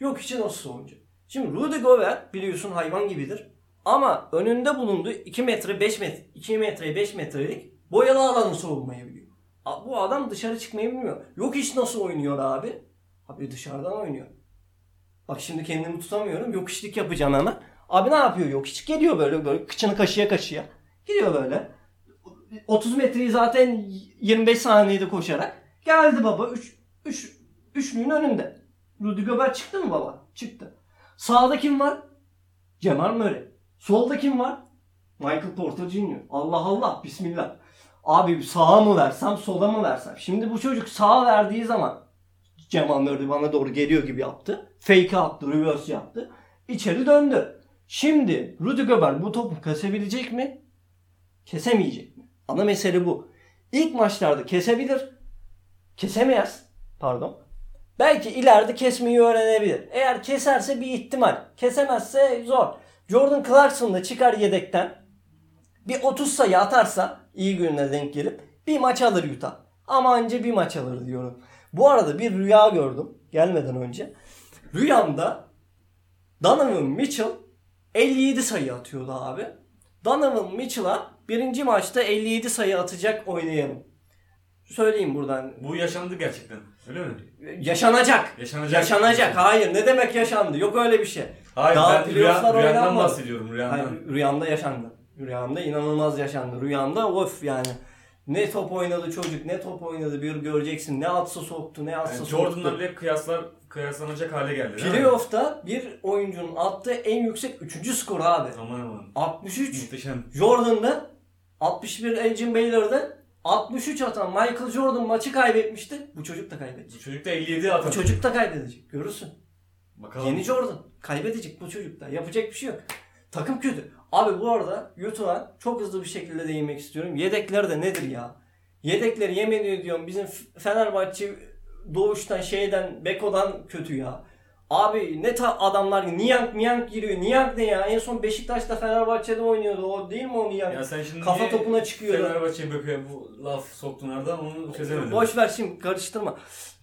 yok için nasıl oynayacak? Şimdi Rudy Gobert biliyorsun hayvan gibidir. Ama önünde bulunduğu 2 metre 5 metre 2 metre 5 metrelik boyalı alanı savunmayı biliyor. Bu adam dışarı çıkmayı bilmiyor. Yok iş nasıl oynuyor abi? Abi dışarıdan oynuyor. Bak şimdi kendimi tutamıyorum. Yok işlik yapacağım hemen. Abi ne yapıyor yok iş? Geliyor böyle böyle kıçını kaşıya kaşıya. Gidiyor böyle. 30 metreyi zaten 25 saniyede koşarak geldi baba. Üç, üç, üçlüğün önünde. Rudy Gobert çıktı mı baba? Çıktı. Sağda kim var? Cemal Murray. Solda kim var? Michael Porter Jr. Allah Allah. Bismillah. Abi sağa mı versem sola mı versem? Şimdi bu çocuk sağa verdiği zaman Cemal Murray bana doğru geliyor gibi yaptı. Fake attı, reverse yaptı. İçeri döndü. Şimdi Rudy Gobert bu topu kasabilecek mi? Kesemeyecek mi? Ana mesele bu. İlk maçlarda kesebilir. Kesemez. Pardon. Belki ileride kesmeyi öğrenebilir. Eğer keserse bir ihtimal. Kesemezse zor. Jordan Clarkson da çıkar yedekten. Bir 30 sayı atarsa iyi gününe denk gelip bir maç alır Utah. Ama anca bir maç alır diyorum. Bu arada bir rüya gördüm gelmeden önce. Rüyamda Donovan Mitchell 57 sayı atıyordu abi. Donovan Mitchell'a birinci maçta 57 sayı atacak oynayalım. Söyleyeyim buradan. Bu yaşandı gerçekten. Öyle mi? Yaşanacak. Yaşanacak. Yaşanacak. Hayır. Ne demek yaşandı? Yok öyle bir şey. Hayır Daha ben rüya, oynanmadı. bahsediyorum rüyandan. Hayır, rüyamda yaşandı. Rüyamda inanılmaz yaşandı. Rüyamda of yani. Ne top oynadı çocuk, ne top oynadı bir göreceksin. Ne atsa soktu, ne atsa Yani soktu. Jordan'la bile kıyaslar kıyaslanacak hale geldi. Playoff'ta bir oyuncunun attığı en yüksek 3. skor abi. Aman aman. 63. Muhteşem. Jordan'da 61 Elgin Baylor'da 63 atan Michael Jordan maçı kaybetmişti. Bu çocuk da Bu kaybedecek. çocuk da 57 Bu atar. çocuk da kaybedecek. Görürsün. Bakalım. Yeni Jordan. Kaybedecek bu çocuklar. Yapacak bir şey yok. Takım kötü. Abi bu arada Utah'a çok hızlı bir şekilde değinmek istiyorum. Yedekler de nedir ya? Yedekleri yemin ediyorum bizim Fenerbahçe doğuştan şeyden Beko'dan kötü ya. Abi ne ta adamlar Niyank Niyank giriyor. Niyank ne ya? En son Beşiktaş'ta Fenerbahçe'de oynuyordu. O değil mi o Niyank? Ya sen şimdi Kafa topuna çıkıyor. Fenerbahçe'ye bakıyor bu laf soktun aradan onu çözemedim. Boş ver şimdi karıştırma.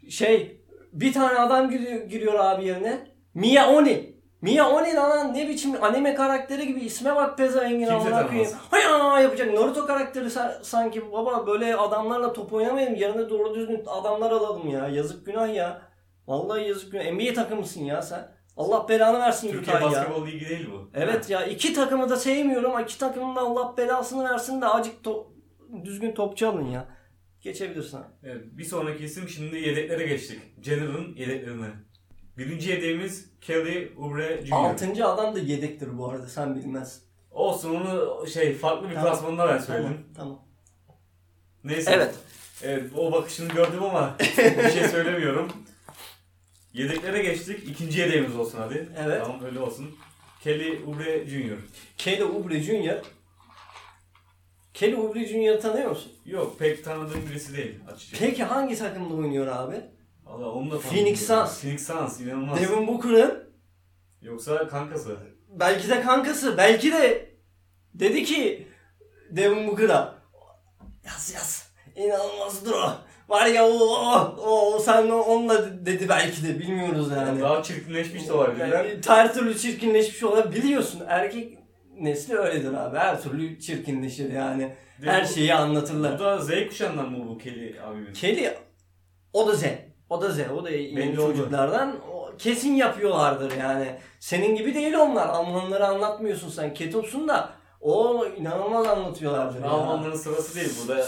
Şey bir tane adam giriyor, giriyor abi yerine. Mia Oni. Mia Oni lan ne biçim anime karakteri gibi isme bak pezevengin Kimse amına koyayım. Hay yapacak Naruto karakteri sa- sanki baba böyle adamlarla top oynamayalım yerine doğru düzgün adamlar alalım ya. Yazık günah ya. Vallahi yazık günah. NBA takımısın ya sen. Allah belanı versin Türkiye Utah ya. Basketbol Ligi değil bu. Evet ya iki takımı da sevmiyorum ama iki takımın da Allah belasını versin de acık to- düzgün topçu alın ya. Geçebilirsin. Evet, bir sonraki isim şimdi yedeklere geçtik. Jenner'ın yedeklerine. Birinci yedeğimiz Kelly Oubre Jr. Altıncı adam da yedektir bu arada sen bilmez. Olsun onu şey farklı bir Tamam. klasmanda ben Tamam. söyledim. tamam. Neyse. Evet. Evet o bakışını gördüm ama bir şey söylemiyorum. Yedeklere geçtik. İkinci yedeğimiz olsun hadi. Evet. Tamam öyle olsun. Kelly Oubre Jr. Kelly Oubre Jr. Kelly Oubre Jr. tanıyor musun? Yok pek tanıdığım birisi değil açıkçası. Peki hangi takımda oynuyor abi? Valla onu da Phoenix tanımıyorum. Suns. Phoenix Suns inanılmaz. Devin Booker'ın Yoksa kankası. belki de kankası, belki de dedi ki Devin Booker'a yaz yaz. İnanılmazdır o. Var ya o, o, o sen onunla dedi belki de bilmiyoruz yani. Daha çirkinleşmiş de olabilirler. Yani, her türlü çirkinleşmiş olabilir. Biliyorsun erkek nesli öyledir abi. Her türlü çirkinleşir yani. Her Bu- şeyi anlatırlar. Bu da Z kuşağından mı bu Kelly abimiz? Kelly o da Z. O da Z. O da yeni Belli çocuklardan. O, kesin yapıyorlardır yani. Senin gibi değil onlar. Almanları anlatmıyorsun sen. Ketupsun da o inanılmaz anlatıyorlardır. ya. Almanların sırası değil burada.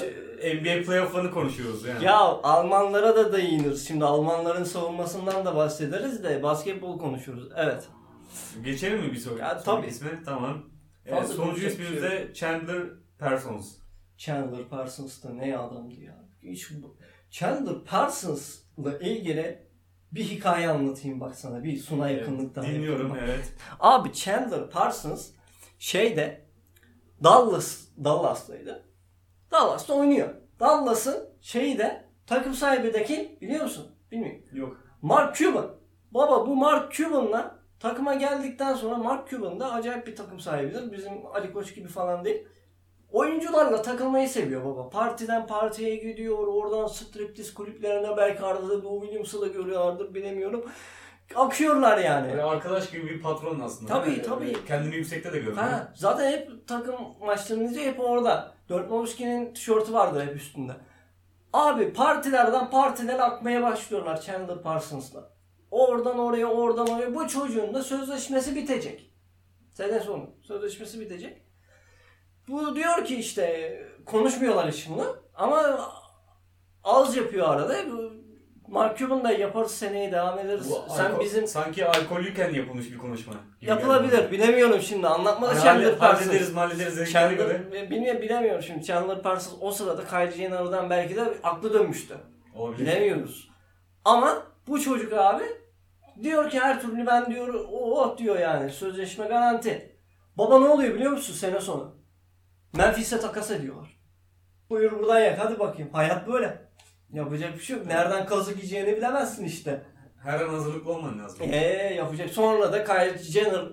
NBA playoff'larını konuşuyoruz yani. Ya Almanlara da değiniriz. Şimdi Almanların savunmasından da bahsederiz de basketbol konuşuyoruz. Evet. Geçelim mi bir sonraki, Ya, tabii. isme? Tamam. Evet, sonuncu ismimiz şey de Chandler Parsons. Chandler Parsons da ne adamdı ya. Hiç. Chandler Parsons'la ilgili bir hikaye anlatayım bak sana. Bir suna Evet, yakınlıktan. dinliyorum yapayım. evet. Abi Chandler Parsons şeyde Dallas Dallas'taydı. Dallas'ta oynuyor. Dallas'ın şeyi de takım sahibi de kim biliyor musun? Bilmiyorum. Yok. Mark Cuban. Baba bu Mark Cuban'la takıma geldikten sonra Mark Cuban da acayip bir takım sahibidir. Bizim Ali Koç gibi falan değil. Oyuncularla takılmayı seviyor baba. Partiden partiye gidiyor. Oradan striptiz kulüplerine belki arada Lou Williams'ı da görüyorlardır bilemiyorum. Akıyorlar yani. Böyle arkadaş gibi bir patron aslında. Tabii, Yani tabii. Kendini yüksekte de görüyor. Ha, zaten hep takım maçlarını izliyor hep orada. Nowitzki'nin tişörtü vardır hep üstünde. Abi partilerden partiler akmaya başlıyorlar Chandler Parsons'la. Oradan oraya oradan oraya bu çocuğun da sözleşmesi bitecek. Sene sonu sözleşmesi bitecek. Bu diyor ki işte konuşmuyorlar hiç bunu ama az yapıyor arada. Bu Mark Cuban da yaparız seneye devam ederiz. Bu Sen alkol- bizim Sanki alkollüyken yapılmış bir konuşma. gibi yapılabilir geldi bilemiyorum şimdi anlatmadı bana. Chandler Hani Parsons. hallederiz hallederiz dediklerine göre. Chandler, bilmiyorum, bilemiyorum şimdi. Chandler Parsons o sırada Kylie Jenner'dan belki de aklı dönmüştü. Olabilir. Bilemiyoruz. Ama bu çocuk abi diyor ki her türlü ben diyor oh diyor yani sözleşme garanti. Baba ne oluyor biliyor musun sene sonu? Memphis'e takas ediyorlar. Buyur buradan yak hadi bakayım. Hayat böyle. Yapacak bir şey yok. Nereden kazık yiyeceğini bilemezsin işte. Her an hazırlıklı olman lazım. Eee yapacak. Sonra da Kylie Jenner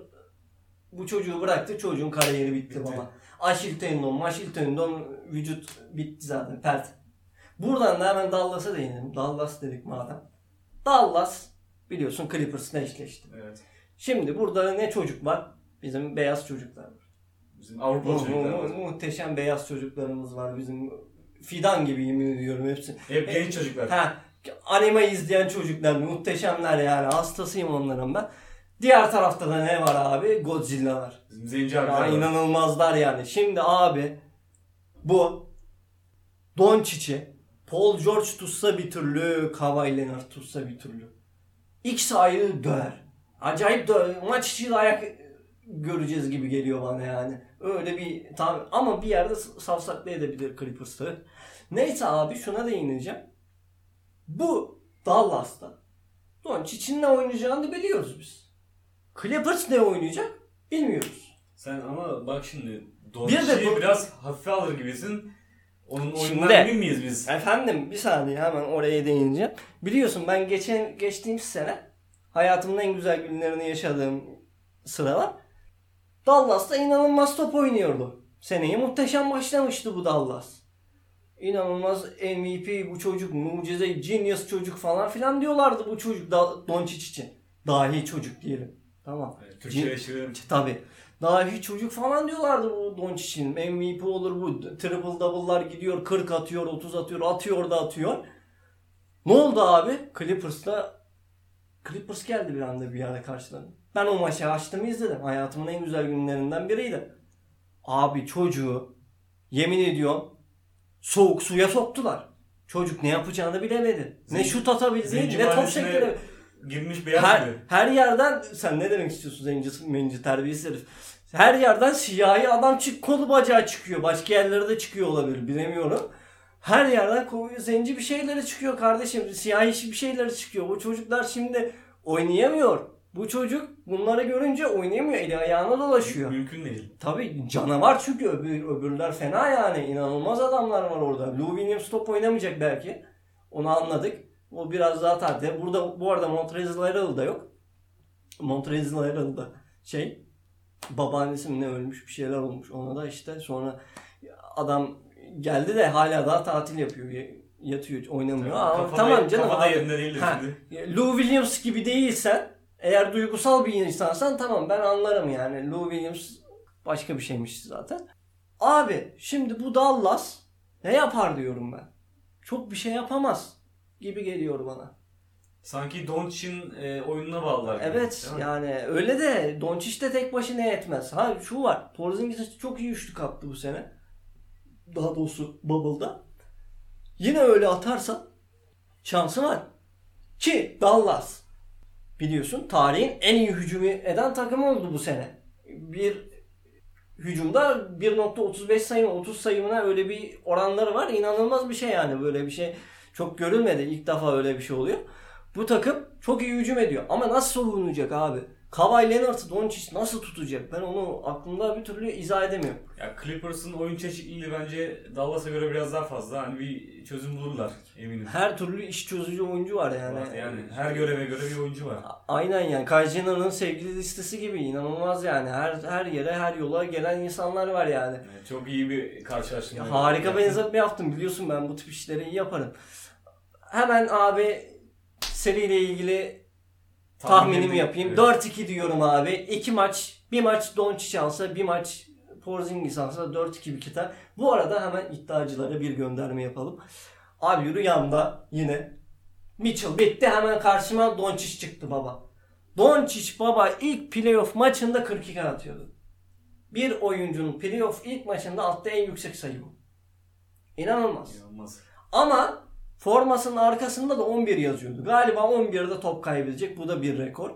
bu çocuğu bıraktı. Çocuğun kariyeri bitti, Bitti. baba. Aşil tendon, maşil tendon vücut bitti zaten. Pert. Buradan da hemen Dallas'a değinelim. Dallas dedik madem. Dallas biliyorsun Clippers'la eşleşti. Evet. Şimdi burada ne çocuk var? Bizim beyaz çocuklar var. Bizim Avrupalı Mu- mu- çocuklar mu- var. muhteşem beyaz çocuklarımız var. Bizim fidan gibi yemin ediyorum hepsi. Hep genç çocuklar. Ha, anime izleyen çocuklar muhteşemler yani. Hastasıyım onların ben. Diğer tarafta da ne var abi? Godzilla var. Bizim zenci abiler var. inanılmazlar yani. Şimdi abi bu Doncic'i Paul George tutsa bir türlü, Kawhi Leonard tutsa bir türlü. X ayrı döver. Acayip döver. Maç içi dayak göreceğiz gibi geliyor bana yani. Öyle bir tam ama bir yerde savsaklayabilir Clippers'ı. Neyse abi şuna değineceğim. Bu Dallas'ta Doncic'in ne oynayacağını biliyoruz biz. Clippers ne oynayacak bilmiyoruz. Sen ama bak şimdi Bir de Doncic'i biraz hafife alır gibisin. Onun oyundan emin miyiz biz? Efendim bir saniye hemen oraya değineceğim. Biliyorsun ben geçen geçtiğimiz sene hayatımın en güzel günlerini yaşadığım sıralar Dallas'ta inanılmaz top oynuyordu. Seneye muhteşem başlamıştı bu Dallas. İnanılmaz MVP bu çocuk, mucize, genius çocuk falan filan diyorlardı bu çocuk da Doncic için. Dahi çocuk diyelim. Tamam. Evet, Türkçeleştirelim. Tabi. Dahi çocuk falan diyorlardı bu Doncic'in. MVP olur bu. Triple double'lar gidiyor. 40 atıyor, 30 atıyor, atıyor da atıyor. Ne oldu abi? Clippers'la Clippers geldi bir anda bir ara karşılarına. Ben o maçı açtım izledim. Hayatımın en güzel günlerinden biriydi. Abi çocuğu yemin ediyorum soğuk suya soktular. Çocuk ne yapacağını bilemedi. Ne şut atabildi, ne top sektiremedi. Girmiş beyaz Her, gibi. her yerden sen ne demek istiyorsun zenci, menci terbiyesiz herif. Her yerden siyahi adam çık kolu bacağı çıkıyor. Başka yerlere de çıkıyor olabilir bilemiyorum. Her yerden ko- zenci bir şeyleri çıkıyor kardeşim. Siyahi bir şeyleri çıkıyor. Bu çocuklar şimdi oynayamıyor. Bu çocuk bunları görünce oynayamıyor. Eli ayağına dolaşıyor. Mümkün değil. Tabii canavar çünkü öbür, öbürler fena yani. İnanılmaz adamlar var orada. Lou Williams top oynamayacak belki. Onu anladık. O biraz daha tartı. Burada bu arada Montrezl da yok. Montrezl da şey babaannesi mi ne ölmüş bir şeyler olmuş. Ona da işte sonra adam geldi de hala daha tatil yapıyor. Yatıyor oynamıyor. Ama Kafada- tamam canım. Kafada yerinde değildir Ha, şimdi. Lou Williams gibi değilsen eğer duygusal bir insansan tamam ben anlarım yani. Lou Williams başka bir şeymiş zaten. Abi şimdi bu Dallas ne yapar diyorum ben. Çok bir şey yapamaz gibi geliyor bana. Sanki Doncic'in e, oyununa bağlılar. gibi, Evet mi? yani öyle de Doncic de tek başına yetmez. Ha şu var. Porzingis çok iyi üçlük attı bu sene. Daha doğrusu Bubble'da. Yine öyle atarsa şansı var. Ki Dallas biliyorsun tarihin en iyi hücumu eden takımı oldu bu sene. Bir hücumda 1.35 sayım 30 sayımına öyle bir oranları var. İnanılmaz bir şey yani böyle bir şey çok görülmedi. İlk defa öyle bir şey oluyor. Bu takım çok iyi hücum ediyor. Ama nasıl savunacak abi? Kawhi Leonard'ı Doncic nasıl tutacak? Ben onu aklımda bir türlü izah edemiyorum. Ya Clippers'ın oyun çeşitliliği bence Dallas'a göre biraz daha fazla. Hani bir çözüm bulurlar eminim. Her türlü iş çözücü oyuncu var yani. Yani, yani her göreve göre bir oyuncu var. Aynen yani Kyrie Jenner'ın sevgili listesi gibi inanılmaz yani. Her her yere her yola gelen insanlar var yani. Yani çok iyi bir karşılaştırma. Ya harika benzetme yaptım biliyorsun ben bu tip işleri iyi yaparım. Hemen abi seriyle ilgili tahminimi yapayım. Evet. 4-2 diyorum abi. 2 maç, bir maç Doncic alsa, bir maç Porzingis alsa 4-2 biter. Bu arada hemen iddiacılara bir gönderme yapalım. Abi rüyamda yine Mitchell bitti hemen karşıma Doncic çıktı baba. Doncic baba ilk playoff maçında 42 atıyordu. Bir oyuncunun playoff ilk maçında attığı en yüksek sayı bu. İnanılmaz. İnanılmaz. Ama formasının arkasında da 11 yazıyordu. Galiba 11'de top kaybedecek. Bu da bir rekor.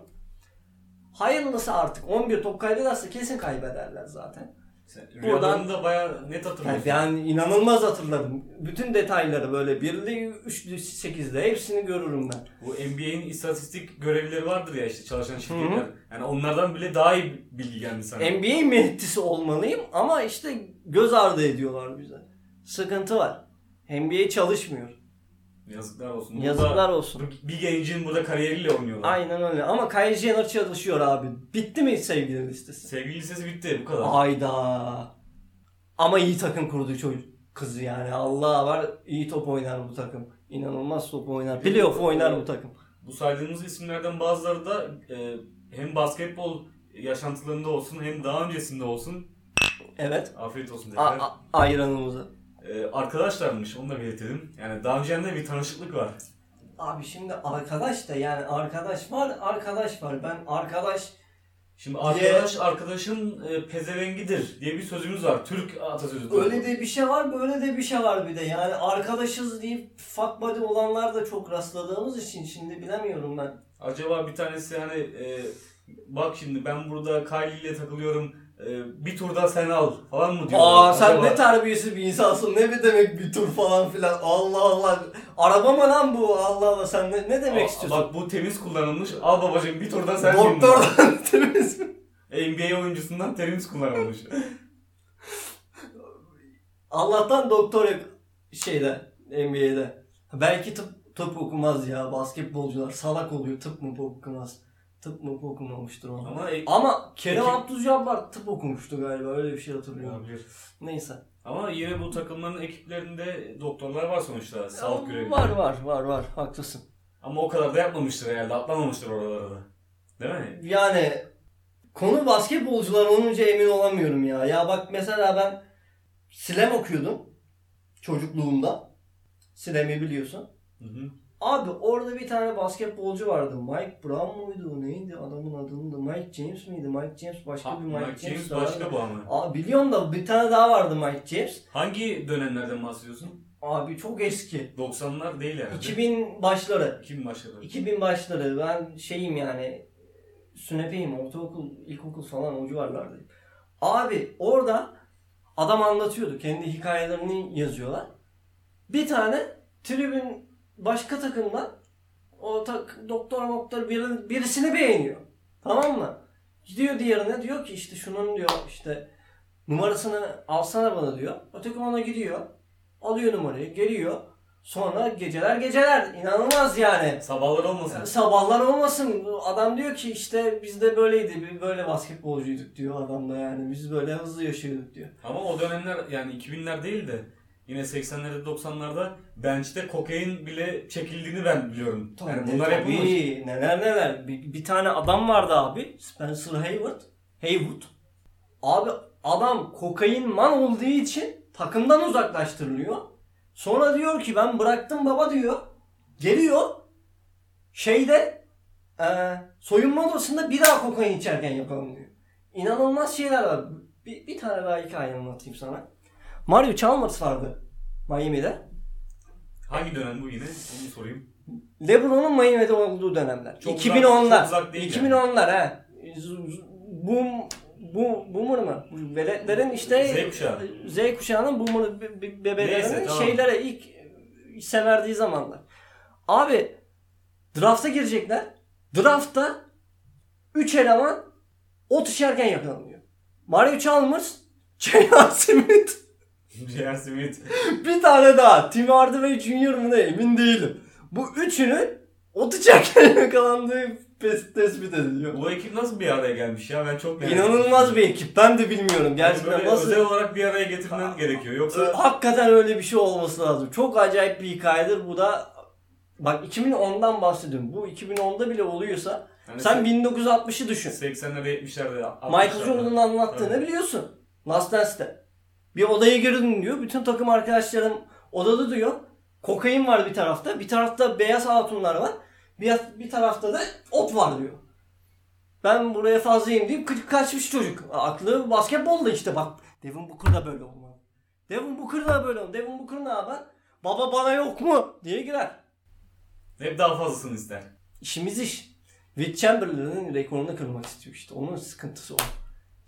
Hayırlısı artık. 11 top kaybederse kesin kaybederler zaten. Sen Buradan- da bayağı net Yani hatırlıyorsun. ben inanılmaz hatırladım. Bütün detayları böyle birli, üçlü, sekizli hepsini görürüm ben. Bu NBA'in istatistik görevlileri vardır ya işte çalışan şirketler. Yani onlardan bile daha iyi bilgi geldi sana. NBA mühendisi olmalıyım ama işte göz ardı ediyorlar bize. Sıkıntı var. NBA çalışmıyor. Yazıklar olsun. Burada Yazıklar olsun. Bir gencin burada kariyeriyle oynuyorlar. Aynen öyle ama Kylie Jenner çalışıyor abi. Bitti mi sevgili listesi? Sevgili lisesi bitti bu kadar. Ayda. Ama iyi takım kurdu çocuk kızı yani. Allah var iyi top oynar bu takım. İnanılmaz top oynar. Playoff oynar bu takım. Bu saydığımız isimlerden bazıları da e, hem basketbol yaşantılarında olsun hem daha öncesinde olsun. Evet. Afiyet olsun A- a- ayranımızı. E, arkadaşlarmış onu da belirtelim. Yani daha önceden bir tanışıklık var. Abi şimdi arkadaş da yani arkadaş var arkadaş var. Ben arkadaş Şimdi Diye- arkadaş arkadaşın e, pezevengidir diye bir sözümüz var. Türk atasözü. öyle de bir şey var böyle de bir şey var bir de. Yani arkadaşız deyip fuck buddy olanlar da çok rastladığımız için şimdi bilemiyorum ben. Acaba bir tanesi hani e, bak şimdi ben burada Kylie ile takılıyorum bir turda sen al falan mı diyor? Aa sen Acaba- ne terbiyesiz bir insansın. Ne bir demek bir tur falan filan. Allah Allah. Araba mı lan bu? Allah Allah sen ne, ne demek Aa, istiyorsun? Bak bu temiz kullanılmış. Al babacığım bir turda sen. Doktordan temiz mi? NBA oyuncusundan temiz kullanılmış. Allah'tan doktor yok şeyde NBA'de. Belki tıp, tıp okumaz ya basketbolcular. Salak oluyor tıp mı okumaz. Tıp mı okumamıştır o. Ama, Ama e, Ama Kerem Peki- Abdülcabbar tıp okumuştu galiba öyle bir şey hatırlıyorum. olabilir. Neyse. Ama yine bu takımların ekiplerinde doktorlar var sonuçta. Sağlık görevlileri. Var var var var haklısın. Ama o kadar da yapmamıştır herhalde. Atlamamıştır oralara da. Değil mi? Yani konu basketbolcular olunca emin olamıyorum ya. Ya bak mesela ben Slam okuyordum çocukluğumda. Slam'i biliyorsun. Hı hı. Abi orada bir tane basketbolcu vardı. Mike Brown muydu? Neydi adamın adını da? Mike James miydi? Mike James başka Ha, bir Mike, Mike James vardı. başka bu ama. Abi biliyorum da bir tane daha vardı Mike James. Hangi dönemlerden bahsediyorsun? Abi çok eski. 90'lar değil herhalde. 2000 başları. 2000 başladı. 2000 başları. Ben şeyim yani sünepeyim. Ortaokul, ilkokul falan o civarlardayım. Abi orada adam anlatıyordu. Kendi hikayelerini yazıyorlar. Bir tane tribün başka takımdan o tak, doktor doktor biri, birisini beğeniyor. Tamam mı? Gidiyor diğerine diyor ki işte şunun diyor işte numarasını alsana bana diyor. Öteki ona gidiyor. Alıyor numarayı. Geliyor. Sonra geceler geceler. inanılmaz yani. Sabahlar olmasın. Sabahlar olmasın. Adam diyor ki işte biz de böyleydi. Biz böyle basketbolcuyduk diyor adam da yani. Biz böyle hızlı yaşıyorduk diyor. Ama o dönemler yani 2000'ler değil de yine 80'lerde 90'larda bench'te kokain bile çekildiğini ben biliyorum. Yani bunlar yapılmış. Tabii, neler neler. Bir, bir tane adam vardı abi. Spencer Haywood. Haywood. Abi adam kokain man olduğu için takımdan uzaklaştırılıyor. Sonra diyor ki ben bıraktım baba diyor. Geliyor. Şeyde e, soyunma odasında bir daha kokain içerken yakalanıyor. İnanılmaz şeyler var. Bir, bir tane daha hikaye anlatayım sana. Mario Chalmers vardı Miami'de. Hangi dönem bu yine? Onu sorayım. LeBron'un Miami'de olduğu dönemler. Çok 2010'lar. uzak- çok uzak değil 2010'lar ha. Z- z- Boom bu boomer mı? Veletlerin işte Z kuşağı. Z kuşağının boomer be- be- bebelerinin Neyse, tamam. şeylere ilk ise verdiği zamanlar. Abi drafta girecekler. Draftta 3 eleman ot içerken yakalanıyor. Mario Chalmers, J.R. Smith, J.R. Smith. bir tane daha. Tim Hardaway Jr. mı ne emin değilim. Bu üçünün ot içerken yakalandığı tespit ediliyor. Bu ekip nasıl bir araya gelmiş ya? Ben çok merak İnanılmaz bir ekip. Ben de bilmiyorum. Yani Gerçekten böyle nasıl... özel olarak bir araya getirmen gerekiyor. Yoksa Hakikaten öyle bir şey olması lazım. Çok acayip bir hikayedir. Bu da bak 2010'dan bahsediyorum. Bu 2010'da bile oluyorsa hani sen 1960'ı düşün. 80'lerde 70'lerde Michael Jordan'ın anlattığını Evet. biliyorsun. Last Dance'te. Bir odaya girdin diyor. Bütün takım arkadaşlarım odada diyor. Kokain var bir tarafta. Bir tarafta beyaz hatunlar var. Bir, bir tarafta da ot var diyor. Ben buraya fazlayım deyip ka- kaçmış çocuk. Aklı basketbolda işte bak. Devin Booker da böyle olmalı. Devin Booker da böyle olmalı. Devin Booker ne yapar? Baba bana yok mu? diye girer. Hep daha fazlasını ister. İşimiz iş. Will Chamberlain'in rekorunu kırmak istiyor işte. Onun sıkıntısı o.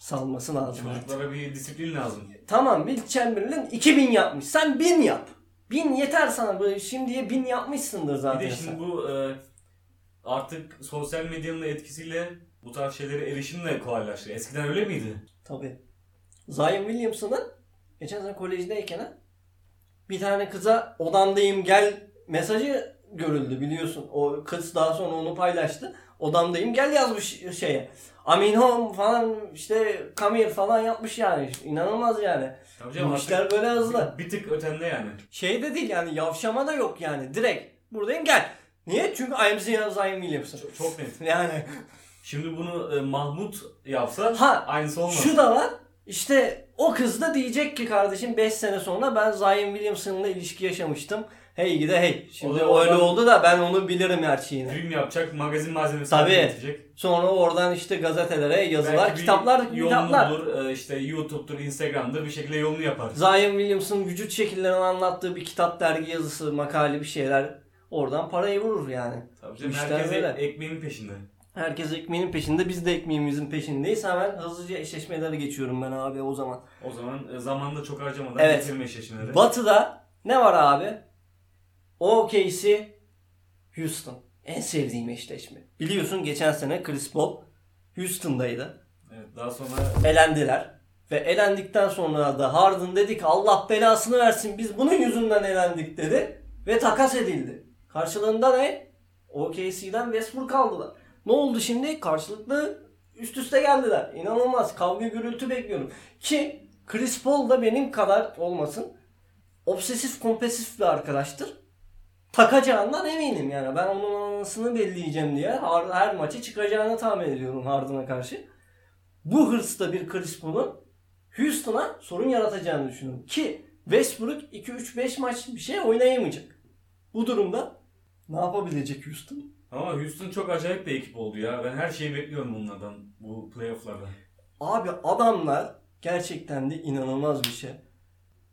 salması lazım artık. Çocuklara bir disiplin lazım. Tamam Will Chamberlain 2000 yapmış. Sen 1000 yap. 1000 yeter sana. Böyle şimdiye 1000 yapmışsındır Bir zaten de sen. şimdi bu e, artık sosyal medyanın etkisiyle bu tarz şeylere erişim de kolaylaştı. Eskiden öyle miydi? Tabii. Zion Williamson'ın geçen sene kolejdeyken bir tane kıza odamdayım gel mesajı görüldü biliyorsun. O kız daha sonra onu paylaştı. Odamdayım gel yazmış şeye. Amin home falan işte come here falan yapmış yani. İnanılmaz yani. Tabii canım Bu işler böyle hızlı. bir, bir tık ötende yani. Şey de değil yani yavşama da yok yani. Direkt buradayım gel. Niye? Çünkü I am Zion Williamson. Çok, çok net. Yani Şimdi bunu e, Mahmut yapsa Ha, aynısı olmaz. Şu da var. İşte o kız da diyecek ki kardeşim 5 sene sonra ben Zion Williamson'la ilişki yaşamıştım. Hey gide hey. Şimdi O öyle oldu da ben onu bilirim her şeyini. Film yapacak, magazin malzemesi Tabii. getirecek. Sonra oradan işte gazetelere yazılar, Belki kitaplar, kitaplar. bulur, e, işte YouTube'dur, Instagram'dır bir şekilde yolunu yapar. Zion Williamson'ın vücut şekillerini anlattığı bir kitap, dergi yazısı, makale bir şeyler oradan parayı vurur yani. Tabii canım, herkes böyle. ekmeğinin peşinde. Herkes ekmeğinin peşinde, biz de ekmeğimizin peşindeyiz. Hemen hızlıca eşleşmelere geçiyorum ben abi o zaman. O zaman e, zamanında çok harcamadan Evet. getirme eşleşmeleri. Batı'da ne var abi? OKC Houston. En sevdiğim eşleşme. Biliyorsun geçen sene Chris Paul Houston'daydı. Evet, daha sonra Elendiler. Ve elendikten sonra da Harden dedi ki Allah belasını versin biz bunun yüzünden elendik dedi. Ve takas edildi. Karşılığında ne? OKC'den Westbrook aldılar. Ne oldu şimdi? Karşılıklı üst üste geldiler. İnanılmaz. Kavga gürültü bekliyorum. Ki Chris Paul da benim kadar olmasın. Obsesif kompulsif bir arkadaştır. Takacağından eminim yani. Ben onun anasını belleyeceğim diye her, her maçı çıkacağını tahmin ediyorum Harden'a karşı. Bu hırsta bir Chris Paul'un Houston'a sorun yaratacağını düşünüyorum. Ki Westbrook 2-3-5 maç bir şey oynayamayacak. Bu durumda ne yapabilecek Houston? Ama Houston çok acayip bir ekip oldu ya. Ben her şeyi bekliyorum bunlardan bu playoff'larda. Abi adamlar gerçekten de inanılmaz bir şey.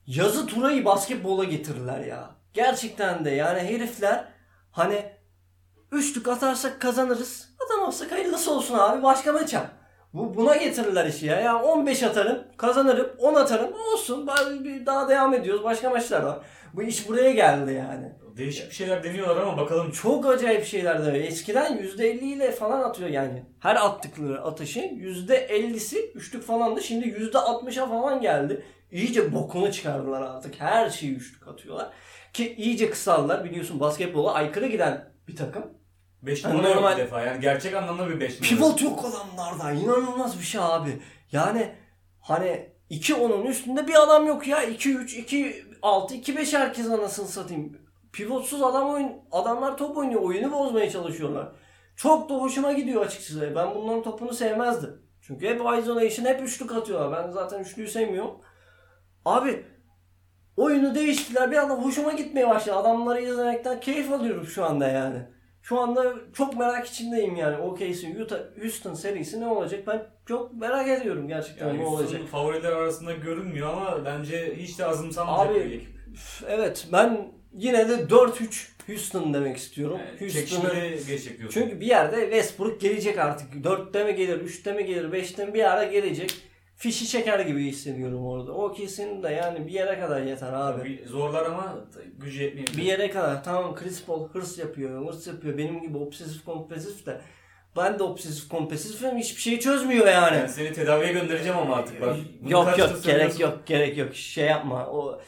Yazı turayı basketbola getirirler ya. Gerçekten de yani herifler hani üçlük atarsak kazanırız. Atamazsak hayırlısı olsun abi başka maça. Bu, buna getirirler işi ya. ya 15 atarım kazanırım 10 atarım olsun. Daha devam ediyoruz başka maçlar var. Bu iş buraya geldi yani. Değişik bir şeyler deniyorlar ama bakalım Çok acayip şeyler de. Eskiden %50 ile falan atıyor yani. Her attıkları atışın %50'si üçlük falandı. Şimdi %60'a falan geldi. İyice bokunu çıkardılar artık. Her şeyi üçlük atıyorlar. Ki iyice kısaldılar. Biliyorsun basketbola aykırı giden bir takım. 5 Yani numara yok normal- bir defa. Yani gerçek anlamda bir 5 numara. Pivot yok adamlarda. İnanılmaz bir şey abi. Yani hani 2-10'un üstünde bir adam yok ya. 2-3, 2-6, 2-5 herkes anasını satayım. Pivotsuz adam oyun, adamlar top oynuyor. Oyunu bozmaya çalışıyorlar. Çok da hoşuma gidiyor açıkçası. Ben bunların topunu sevmezdim. Çünkü hep isolation, hep üçlük atıyorlar. Ben zaten üçlüyü sevmiyorum. Abi oyunu değiştiler. Bir anda hoşuma gitmeye başladı. Adamları izlemekten keyif alıyorum şu anda yani. Şu anda çok merak içindeyim yani. OKC Utah Houston serisi ne olacak? Ben çok merak ediyorum gerçekten Yani ne olacak. Favoriler arasında görünmüyor ama bence hiç de azımsanmayacak Abi, bir ekip. Evet ben yine de 4-3 Houston demek istiyorum. Yani Houston'ı çünkü bir yerde Westbrook gelecek artık. 4'te mi gelir, 3'te mi gelir, 5'te mi bir ara gelecek. Fişi çeker gibi hissediyorum orada. O kesin de yani bir yere kadar yeter abi. Bir zorlar ama gücü yetmeyebilir. Bir yere kadar tamam Chris Paul hırs yapıyor, hırs yapıyor. Benim gibi obsesif kompulsif de. Ben de obsesif kompulsifim hiçbir şeyi çözmüyor yani. Ben seni tedaviye göndereceğim ama artık bak. Bunu yok yok gerek yok gerek yok şey yapma. O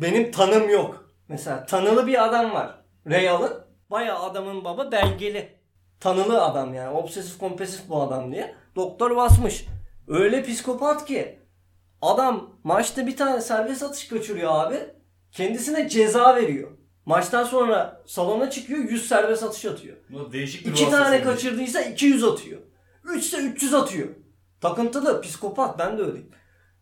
benim tanım yok. Mesela tanılı bir adam var. Real'ın bayağı adamın baba belgeli. Tanılı adam yani. Obsesif kompulsif bu adam diye. Doktor basmış. Öyle psikopat ki adam maçta bir tane serbest atış kaçırıyor abi. Kendisine ceza veriyor. Maçtan sonra salona çıkıyor 100 serbest atış atıyor. Bu değişik bir İki tane kaçırdıysa 200 atıyor. Üçse 300 atıyor. Takıntılı, psikopat. Ben de öyleyim.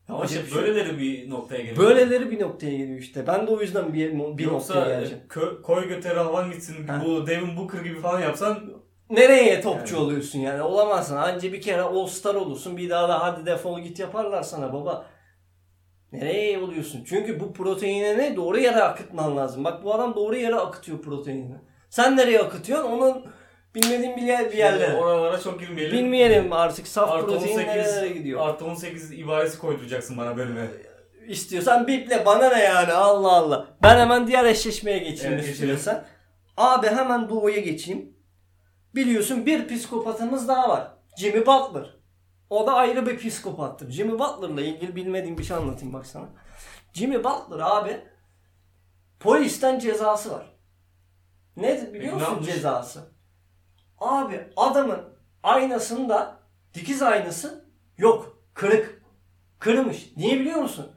Ya Ama işte şey. böyleleri bir noktaya geliyor. Böyleleri bir noktaya geliyor işte. Ben de o yüzden bir, bir Yoksa noktaya geleceğim. kö- koy göte havan gitsin Ha. bu Devin Booker gibi falan yapsan Nereye topçu Yani. oluyorsun yani? Olamazsın. Anca bir kere All Star olursun. Bir daha da hadi defol git yaparlar sana baba. Nereye oluyorsun? Çünkü bu proteinini doğru yere akıtman lazım. Bak bu adam doğru yere akıtıyor proteinini. Sen nereye akıtıyorsun? Onun bilmediğim bir, yer, bir yerlere. Oralara çok girmeyelim. Bilmeyelim artık saf Artı protein 18 nerelere gidiyor. Artı 18 ibaresi koyduracaksın bana bölüme. İstiyorsan biple bana ne yani Allah Allah. Ben hemen diğer eşleşmeye geçeyim Evet, istiyorsan. Abi hemen doğuya geçeyim. Biliyorsun bir psikopatımız daha var. Jimmy Butler. O da ayrı bir psikopattır. Jimmy Butler'la ilgili bilmediğim bir şey anlatayım bak sana. Jimmy Butler abi polisten cezası var. Ne biliyor musun cezası? Abi adamın aynasında dikiz aynası yok. Kırık. Kırmış. Niye biliyor musun?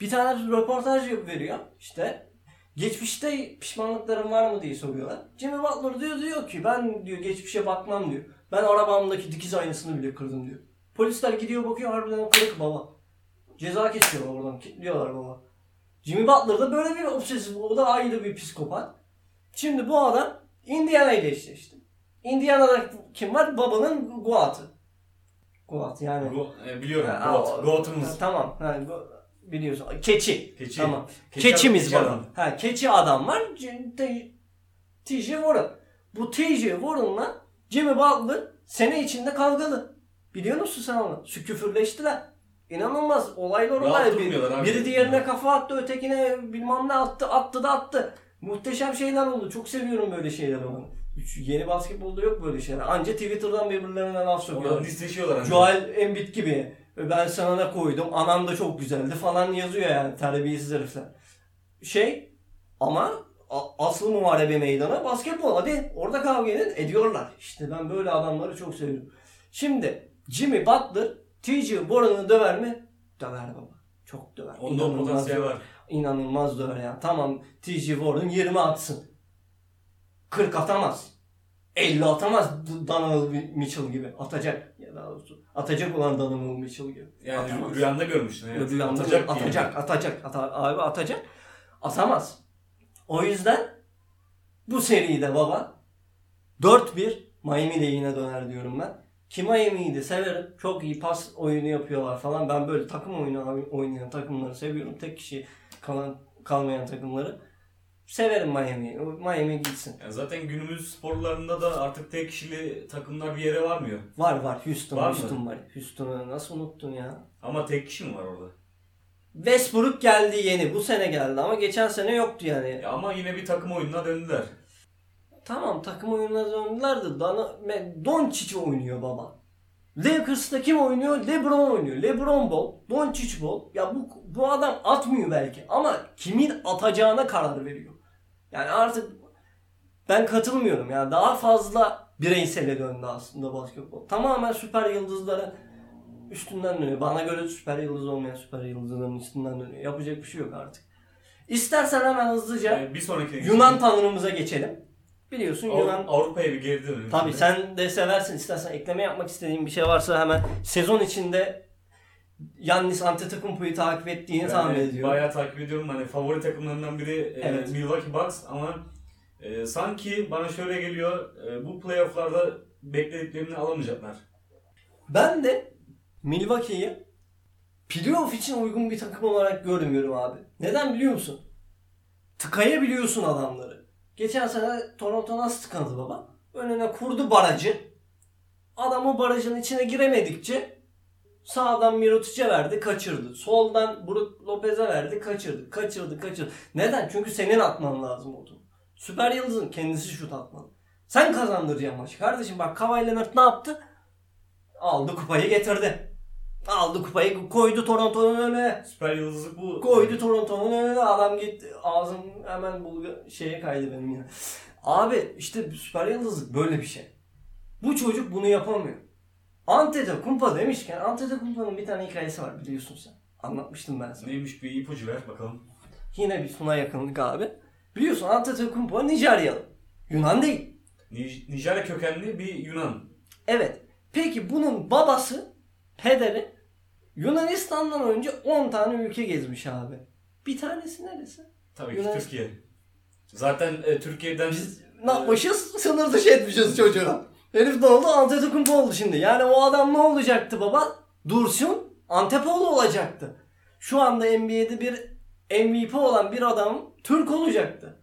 Bir tane röportaj veriyor. İşte geçmişte pişmanlıkların var mı diye soruyorlar. Jimmy Butler diyor diyor ki ben diyor geçmişe bakmam diyor. Ben arabamdaki dikiz aynasını bile kırdım diyor. Polisler gidiyor bakıyor harbiden kırık baba. Ceza kesiyorlar oradan kilitliyorlar baba. Jimmy Butler da böyle bir obsesif o da ayrı bir psikopat. Şimdi bu adam Indiana ile eşleşti. Indiana'da kim var? Babanın Goat'ı. Goat yani. Go, e, biliyorum. Ha, Goat. Ha, Tamam. Ha, go- biliyorsun. Keçi. Keçi. Tamam. Keçi Keçimiz adam, var. keçi adam. Ha, keçi adam var. TJ Warren. Bu TJ Warren'la Jimmy Butler sene içinde kavgalı. Biliyor musun sen onu? Şu küfürleştiler. İnanılmaz olaylar olay. abi. Biri diğerine kafa attı, ötekine bilmem ne attı, attı da attı. Muhteşem şeyler oldu. Çok seviyorum böyle şeyleri onu. Şu Yeni basketbolda yok böyle şeyler. Anca Twitter'dan birbirlerine laf sokuyorlar. disleşiyorlar. Joel Embiid gibi. Ben sana ne koydum? Anam da çok güzeldi falan yazıyor yani terbiyesiz herifler. Şey ama aslı muharebe meydanı basketbol. Hadi orada kavga edin. Ediyorlar. İşte ben böyle adamları çok seviyorum. Şimdi Jimmy Butler T.J. Warren'ı döver mi? Döver baba. Çok döver. Onda potansiyel var. İnanılmaz döver ya. Tamam T.J. Warren 20 atsın. 40 atamaz. 50 atamaz D- Donovan Mitchell gibi. Atacak. Ya daha doğrusu atacak olan Donovan Mitchell gibi. Yani Atamaz. rüyanda görmüştün. Evet. Rüyamda Atacak atacak, yani. atacak, ata- abi atacak. Atamaz. O yüzden bu seride baba 4-1 Miami lehine döner diyorum ben. Ki Miami'yi de severim. Çok iyi pas oyunu yapıyorlar falan. Ben böyle takım oyunu oynayan takımları seviyorum. Tek kişi kalan kalmayan takımları. Severim Miami'yi. Miami gitsin. Yani zaten günümüz sporlarında da artık tek kişili takımlar bir yere varmıyor. Var var. Houston, Var mı? Houston var. Houston'u nasıl unuttun ya? Ama tek kişi mi var orada? Westbrook geldi yeni. Bu sene geldi ama geçen sene yoktu yani. Ya ama yine bir takım oyununa döndüler. Tamam takım oyununa döndüler de Dana, Me- Doncic oynuyor baba. Lakers'ta kim oynuyor? LeBron oynuyor. LeBron bol, Doncic bol. Ya bu bu adam atmıyor belki ama kimin atacağına karar veriyor. Yani artık ben katılmıyorum. Yani daha fazla bireysele döndü aslında basketbol. Tamamen süper yıldızların üstünden dönüyor. Bana göre süper yıldız olmayan süper yıldızların üstünden dönüyor. Yapacak bir şey yok artık. İstersen hemen hızlıca Yani bir sonraki Yunan tanrımıza geçelim. Biliyorsun Av- Yunan Avrupa'ya bir geri dönelim. Tabii şimdi. sen de seversin. İstersen ekleme yapmak istediğin bir şey varsa hemen sezon içinde Yannis Antetokounmpo'yu takip ettiğini Ben tahmin ediyorum. Bayağı takip ediyorum. Hani favori takımlarından biri e, Evet. Milwaukee Bucks ama e, sanki bana şöyle geliyor. e, bu playoff'larda beklediklerini alamayacaklar. Ben de Milwaukee'yi playoff için uygun bir takım olarak görmüyorum abi. Neden biliyor musun? Tıkayabiliyorsun adamları. Geçen sene Toronto nasıl tıkandı baba? Önüne kurdu barajı. Adam o barajın içine giremedikçe sağdan Mirotic'e verdi kaçırdı. Soldan Brook Lopez'e verdi kaçırdı. Kaçırdı kaçırdı. Neden? Çünkü senin atman lazım oldu. Süper Yıldız'ın kendisi şut atmalı. Sen kazandıracaksın maçı. Kardeşim bak Kawhi Leonard ne yaptı? Aldı kupayı getirdi. Aldı kupayı koydu Toronto'nun önüne. Süper yıldızlık bu. Koydu Toronto'nun önüne adam gitti. Ağzım hemen bulga şeye kaydı benim yine. Abi işte süper yıldızlık böyle bir şey. Bu çocuk bunu yapamıyor. Antetokounmpo demişken Antetokounmpo'nun bir tane hikayesi var biliyorsun sen. Anlatmıştım ben sana. Neymiş bir ipucu ver bakalım. Yine bir suna yakınlık abi. Biliyorsun Antetokounmpo Nijeryalı. Yunan değil. Nij- Nijerya kökenli bir Yunan. Evet. Peki bunun babası, pederi Yunanistan'dan önce 10 tane ülke gezmiş abi. Bir tanesi neresi? Tabii Yunan- ki Türkiye. Zaten e, Türkiye'den Biz ne yapmışız? Sınır dışı etmişiz çocuğu. Herif ne oldu? Antetokounmpo oldu şimdi. Yani o adam ne olacaktı baba? Dursun Antepoğlu olacaktı. Şu anda NBA'de bir MVP olan bir adam Türk olacaktı.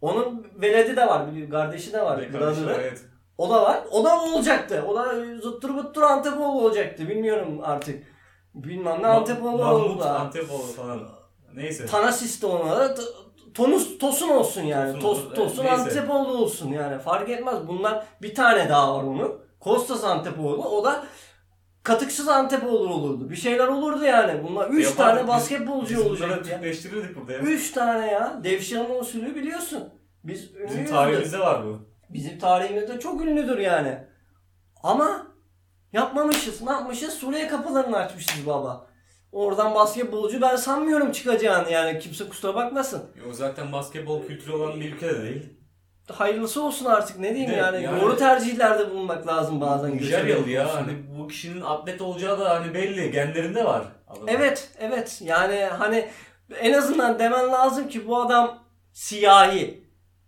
Onun veledi de var, biliyor, kardeşi de var. Kardeşi var, evet. O da var. O da olacaktı. O da zıttır bıttır Antepoğlu olacaktı. Bilmiyorum artık. Bilmem ne Antepoğlu Mahmut oldu. da. Antepoğlu falan. Neyse. Tanasis de ona da Tonus Tosun olsun yani. Tosun Tos. Tosun Neyse. Antepoğlu olsun yani. Fark etmez. Bunlar bir tane daha var onun. Kostas Antepoğlu. O da katıksız Antepoğlu olurdu. Bir şeyler olurdu yani. Bunlar 3 Yapardık tane basketbolcu olacak ya. Burada ya. 3 tane ya. Devşirme usulü biliyorsun. Biz Bizim ünlüyüzdür. tarihimizde var bu. Bizim tarihimizde çok ünlüdür yani. Ama yapmamışız. Ne yapmışız? Suriye kapılarını açmışız baba. Oradan basketbolcu ben sanmıyorum çıkacağını yani. Kimse kusura bakmasın. Yok zaten basketbol kültürü olan bir ülke de değil. Hayırlısı olsun artık ne diyeyim de yani. yani- Doğru tercihlerde bulunmak lazım bazen. Nijeryalı ya. Hani bu kişinin atlet olacağı da hani belli. Genlerinde var. Mı? Evet evet yani hani en azından demen lazım ki bu adam siyahi.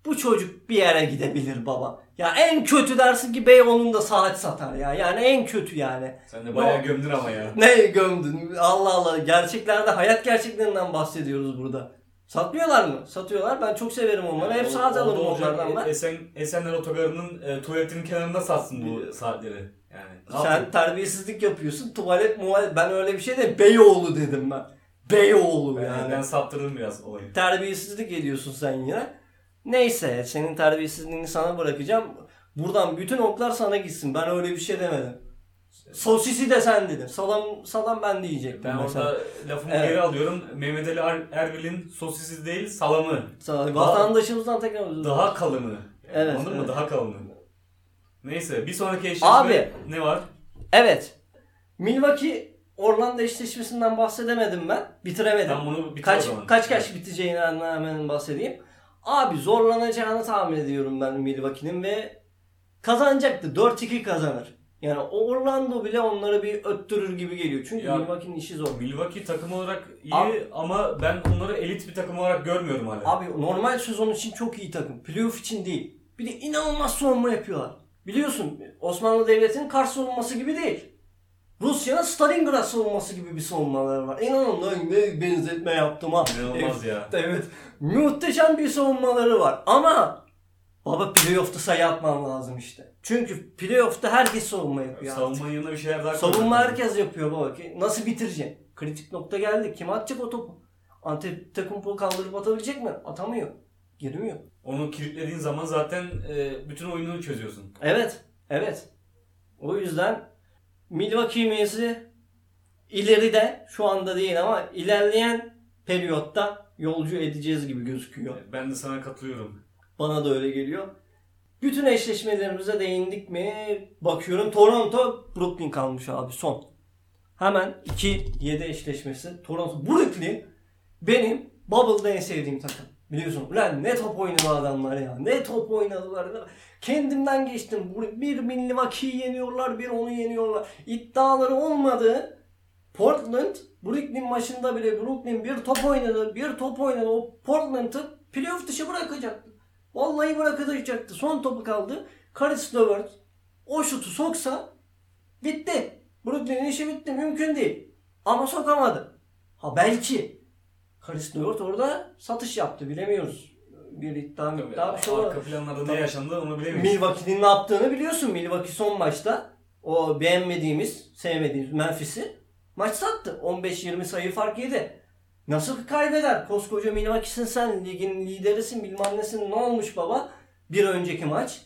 Bu çocuk bir yere gidebilir baba. Ya en kötü dersin ki Beyoğlu'nda da saat satar ya. Yani en kötü yani. Sen de bayağı gömdün ama ya. Ne gömdün? Allah Allah. Gerçeklerde, hayat gerçeklerinden bahsediyoruz burada. Satmıyorlar mı? Satıyorlar. Ben çok severim onları. Hep saat alırım onlardan ben. Esen, Esenler Otogarı'nın e, tuvaletinin kenarında satsın bu saatleri. Yani. Sen terbiyesizlik yapıyorsun. Tuvalet muvalet. Ben öyle bir şey de Beyoğlu dedim ben. Beyoğlu ben, yani. ben saptırdım biraz olayı. Terbiyesizlik ediyorsun sen yine. Neyse senin terbiyesizliğini sana bırakacağım. Buradan bütün oklar sana gitsin. Ben öyle bir şey demedim. Sosisi de sen dedin. Salam, salam ben diyecektim Ben mesela. orada lafımı Evet. geri alıyorum. Mehmet Ali Er- Erbil'in sosisi değil salamı. Sana- Vatandaşımızdan tekrar özür. Daha kalını. Evet, Anladın evet. mı? Daha kalını. Neyse bir sonraki eşleşme Abi. ne var? Evet. Milwaukee Orlando eşleşmesinden bahsedemedim ben. Bitiremedim. Ben bunu bitir kaç kaç kaç biteceğinden hemen bahsedeyim. Abi zorlanacağını tahmin ediyorum ben Milwaukee'nin ve kazanacaktı. 4-2 kazanır. Yani Orlando bile onları bir öttürür gibi geliyor. Çünkü Ya- Milwaukee'nin işi zor. Milwaukee takım olarak iyi Abi- ama ben onları elit bir takım olarak görmüyorum hala. Abi normal sezon için çok iyi takım. Playoff için değil. Bir de inanılmaz savunma yapıyorlar. Biliyorsun Osmanlı Devleti'nin Kars savunması gibi değil. Rusya'nın Stalingrad savunması gibi bir savunmaları var. İnanın ne benzetme yaptım ha. İnanılmaz ya. Evet. Muhteşem bir savunmaları var. Ama baba playoff'ta sayı atman lazım işte. Çünkü playoff'ta herkes savunma yapıyor. artık. Savunmanın yanına bir şeyler daha Savunma herkes yapıyor baba. Nasıl bitireceksin? Kritik nokta geldi. Kim atacak o topu? Antetokounmpo kaldırıp atabilecek mi? Atamıyor. Girmiyor. Onu kilitlediğin zaman zaten e, bütün oyununu çözüyorsun. Evet. Evet. O yüzden Milwaukee mevzi ileride şu anda değil ama ilerleyen periyotta yolcu edeceğiz gibi gözüküyor. Ben de sana katılıyorum. Bana da öyle geliyor. Bütün eşleşmelerimize değindik mi? Bakıyorum Toronto Brooklyn kalmış abi son. Hemen 2-7 eşleşmesi. Toronto Brooklyn benim Bubble'da en sevdiğim takım. Biliyorsun. Ulan ne top oynadı adamlar ya. Ne top oynadılar. Kendimden geçtim. Bir Milwaukee'yi yeniyorlar, bir onu yeniyorlar. İddiaları olmadı. Portland Brooklyn maçında bile Brooklyn bir top oynadı, bir top oynadı. O Portland'ı playoff dışı bırakacaktı. Vallahi bırakacaktı. Son topu kaldı. Karis Levert o şutu soksa bitti. Brooklyn'in işi bitti. Mümkün değil. Ama sokamadı. Ha belki. Karis Levert orada satış yaptı. Bilemiyoruz. Bir iddia iddia bir şey. Arka planlarda ne yaşandı onu bilemeyiz. Milwaukee'nin ne yaptığını biliyorsun. Milwaukee son maçta o beğenmediğimiz, sevmediğimiz Memphis'i maç sattı. 15-20 sayı fark yedi. Nasıl kaybeder? Koskoca Milwaukee'sin sen, ligin liderisin, bilmem nesin. Ne olmuş baba? Bir önceki maç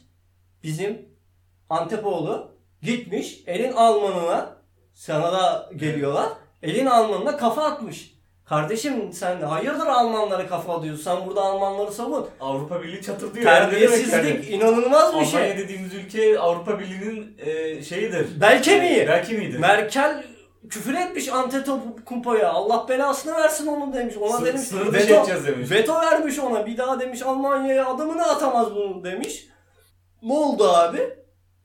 bizim Antepoğlu gitmiş elin Almanına sana da geliyorlar. Elin Almanına kafa atmış. Kardeşim sen hayırdır Almanlara kafa atıyorsun? Sen burada Almanları savun. Avrupa Birliği çatırdıyor. Terbiyesizlik yani? inanılmaz bir şey. Almanya dediğimiz ülke Avrupa Birliği'nin e, şeyidir. Belki mi? Belki miydi? Merkel küfür etmiş Antetokounmpo'ya. Allah belasını versin onu demiş. Ona Sı- demiş. sınır dışı edeceğiz demiş. veto vermiş ona. Bir daha demiş Almanya'ya adımını atamaz bunu demiş. Ne oldu abi?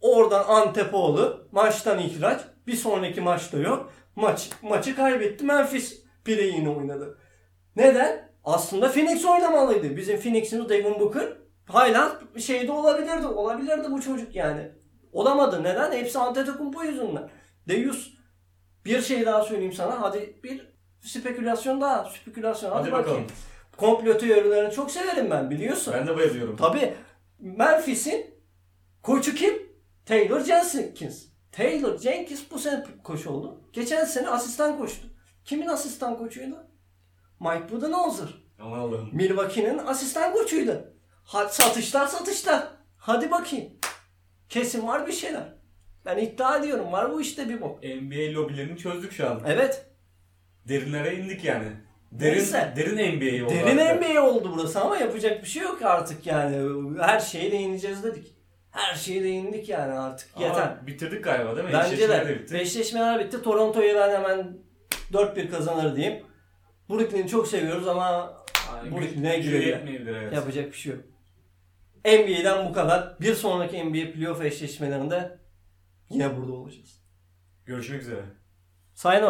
Oradan Antepoğlu maçtan ihraç. Bir sonraki maçta yok. Maç, maçı kaybetti. Memphis bireyini oynadı. Neden? Aslında Phoenix oynamalıydı. Bizim Phoenix'in Devin Booker hala şeyde olabilirdi. Olabilirdi bu çocuk yani. Olamadı. Neden? Hepsi Antetokounmpo yüzünden. Deus bir şey daha söyleyeyim sana. Hadi bir spekülasyon daha. Spekülasyon. Hadi, Hadi bakayım. bakalım. Komplo teorilerini çok severim ben biliyorsun. Ben de bayılıyorum. Tabii Memphis'in koçu kim? Taylor Jenkins. Taylor Jenkins bu sene koç oldu. Geçen sene asistan koçtu. Kimin asistan koçuydu? Mike Budenholzer. Aman Allah'ım. Milwaukee'nin asistan koçuydu. Hadi satışlar satışlar. Hadi bakayım. Kesin var bir şeyler. Ben iddia ediyorum var bu işte bir bok. NBA lobilerini çözdük şu an. Evet. Derinlere indik yani. Derin, Neyse. derin NBA oldu. Derin artık. NBA oldu burası ama yapacak bir şey yok artık yani. Her şeye değineceğiz dedik. Her şeye değindik yani artık. Ama Yeter. bitirdik galiba değil mi? Bence de. bitti. Beşleşmeler bitti. Toronto'yu ben hemen 4-1 kazanır diyeyim. Brooklyn'i çok seviyoruz ama Yani Bu güç- ne gücü güle güle. yetmeyebilir evet. yapacak bir şey yok. NBA'den bu kadar. Bir sonraki NBA playoff eşleşmelerinde yine burada olacağız. Görüşmek üzere. Sayın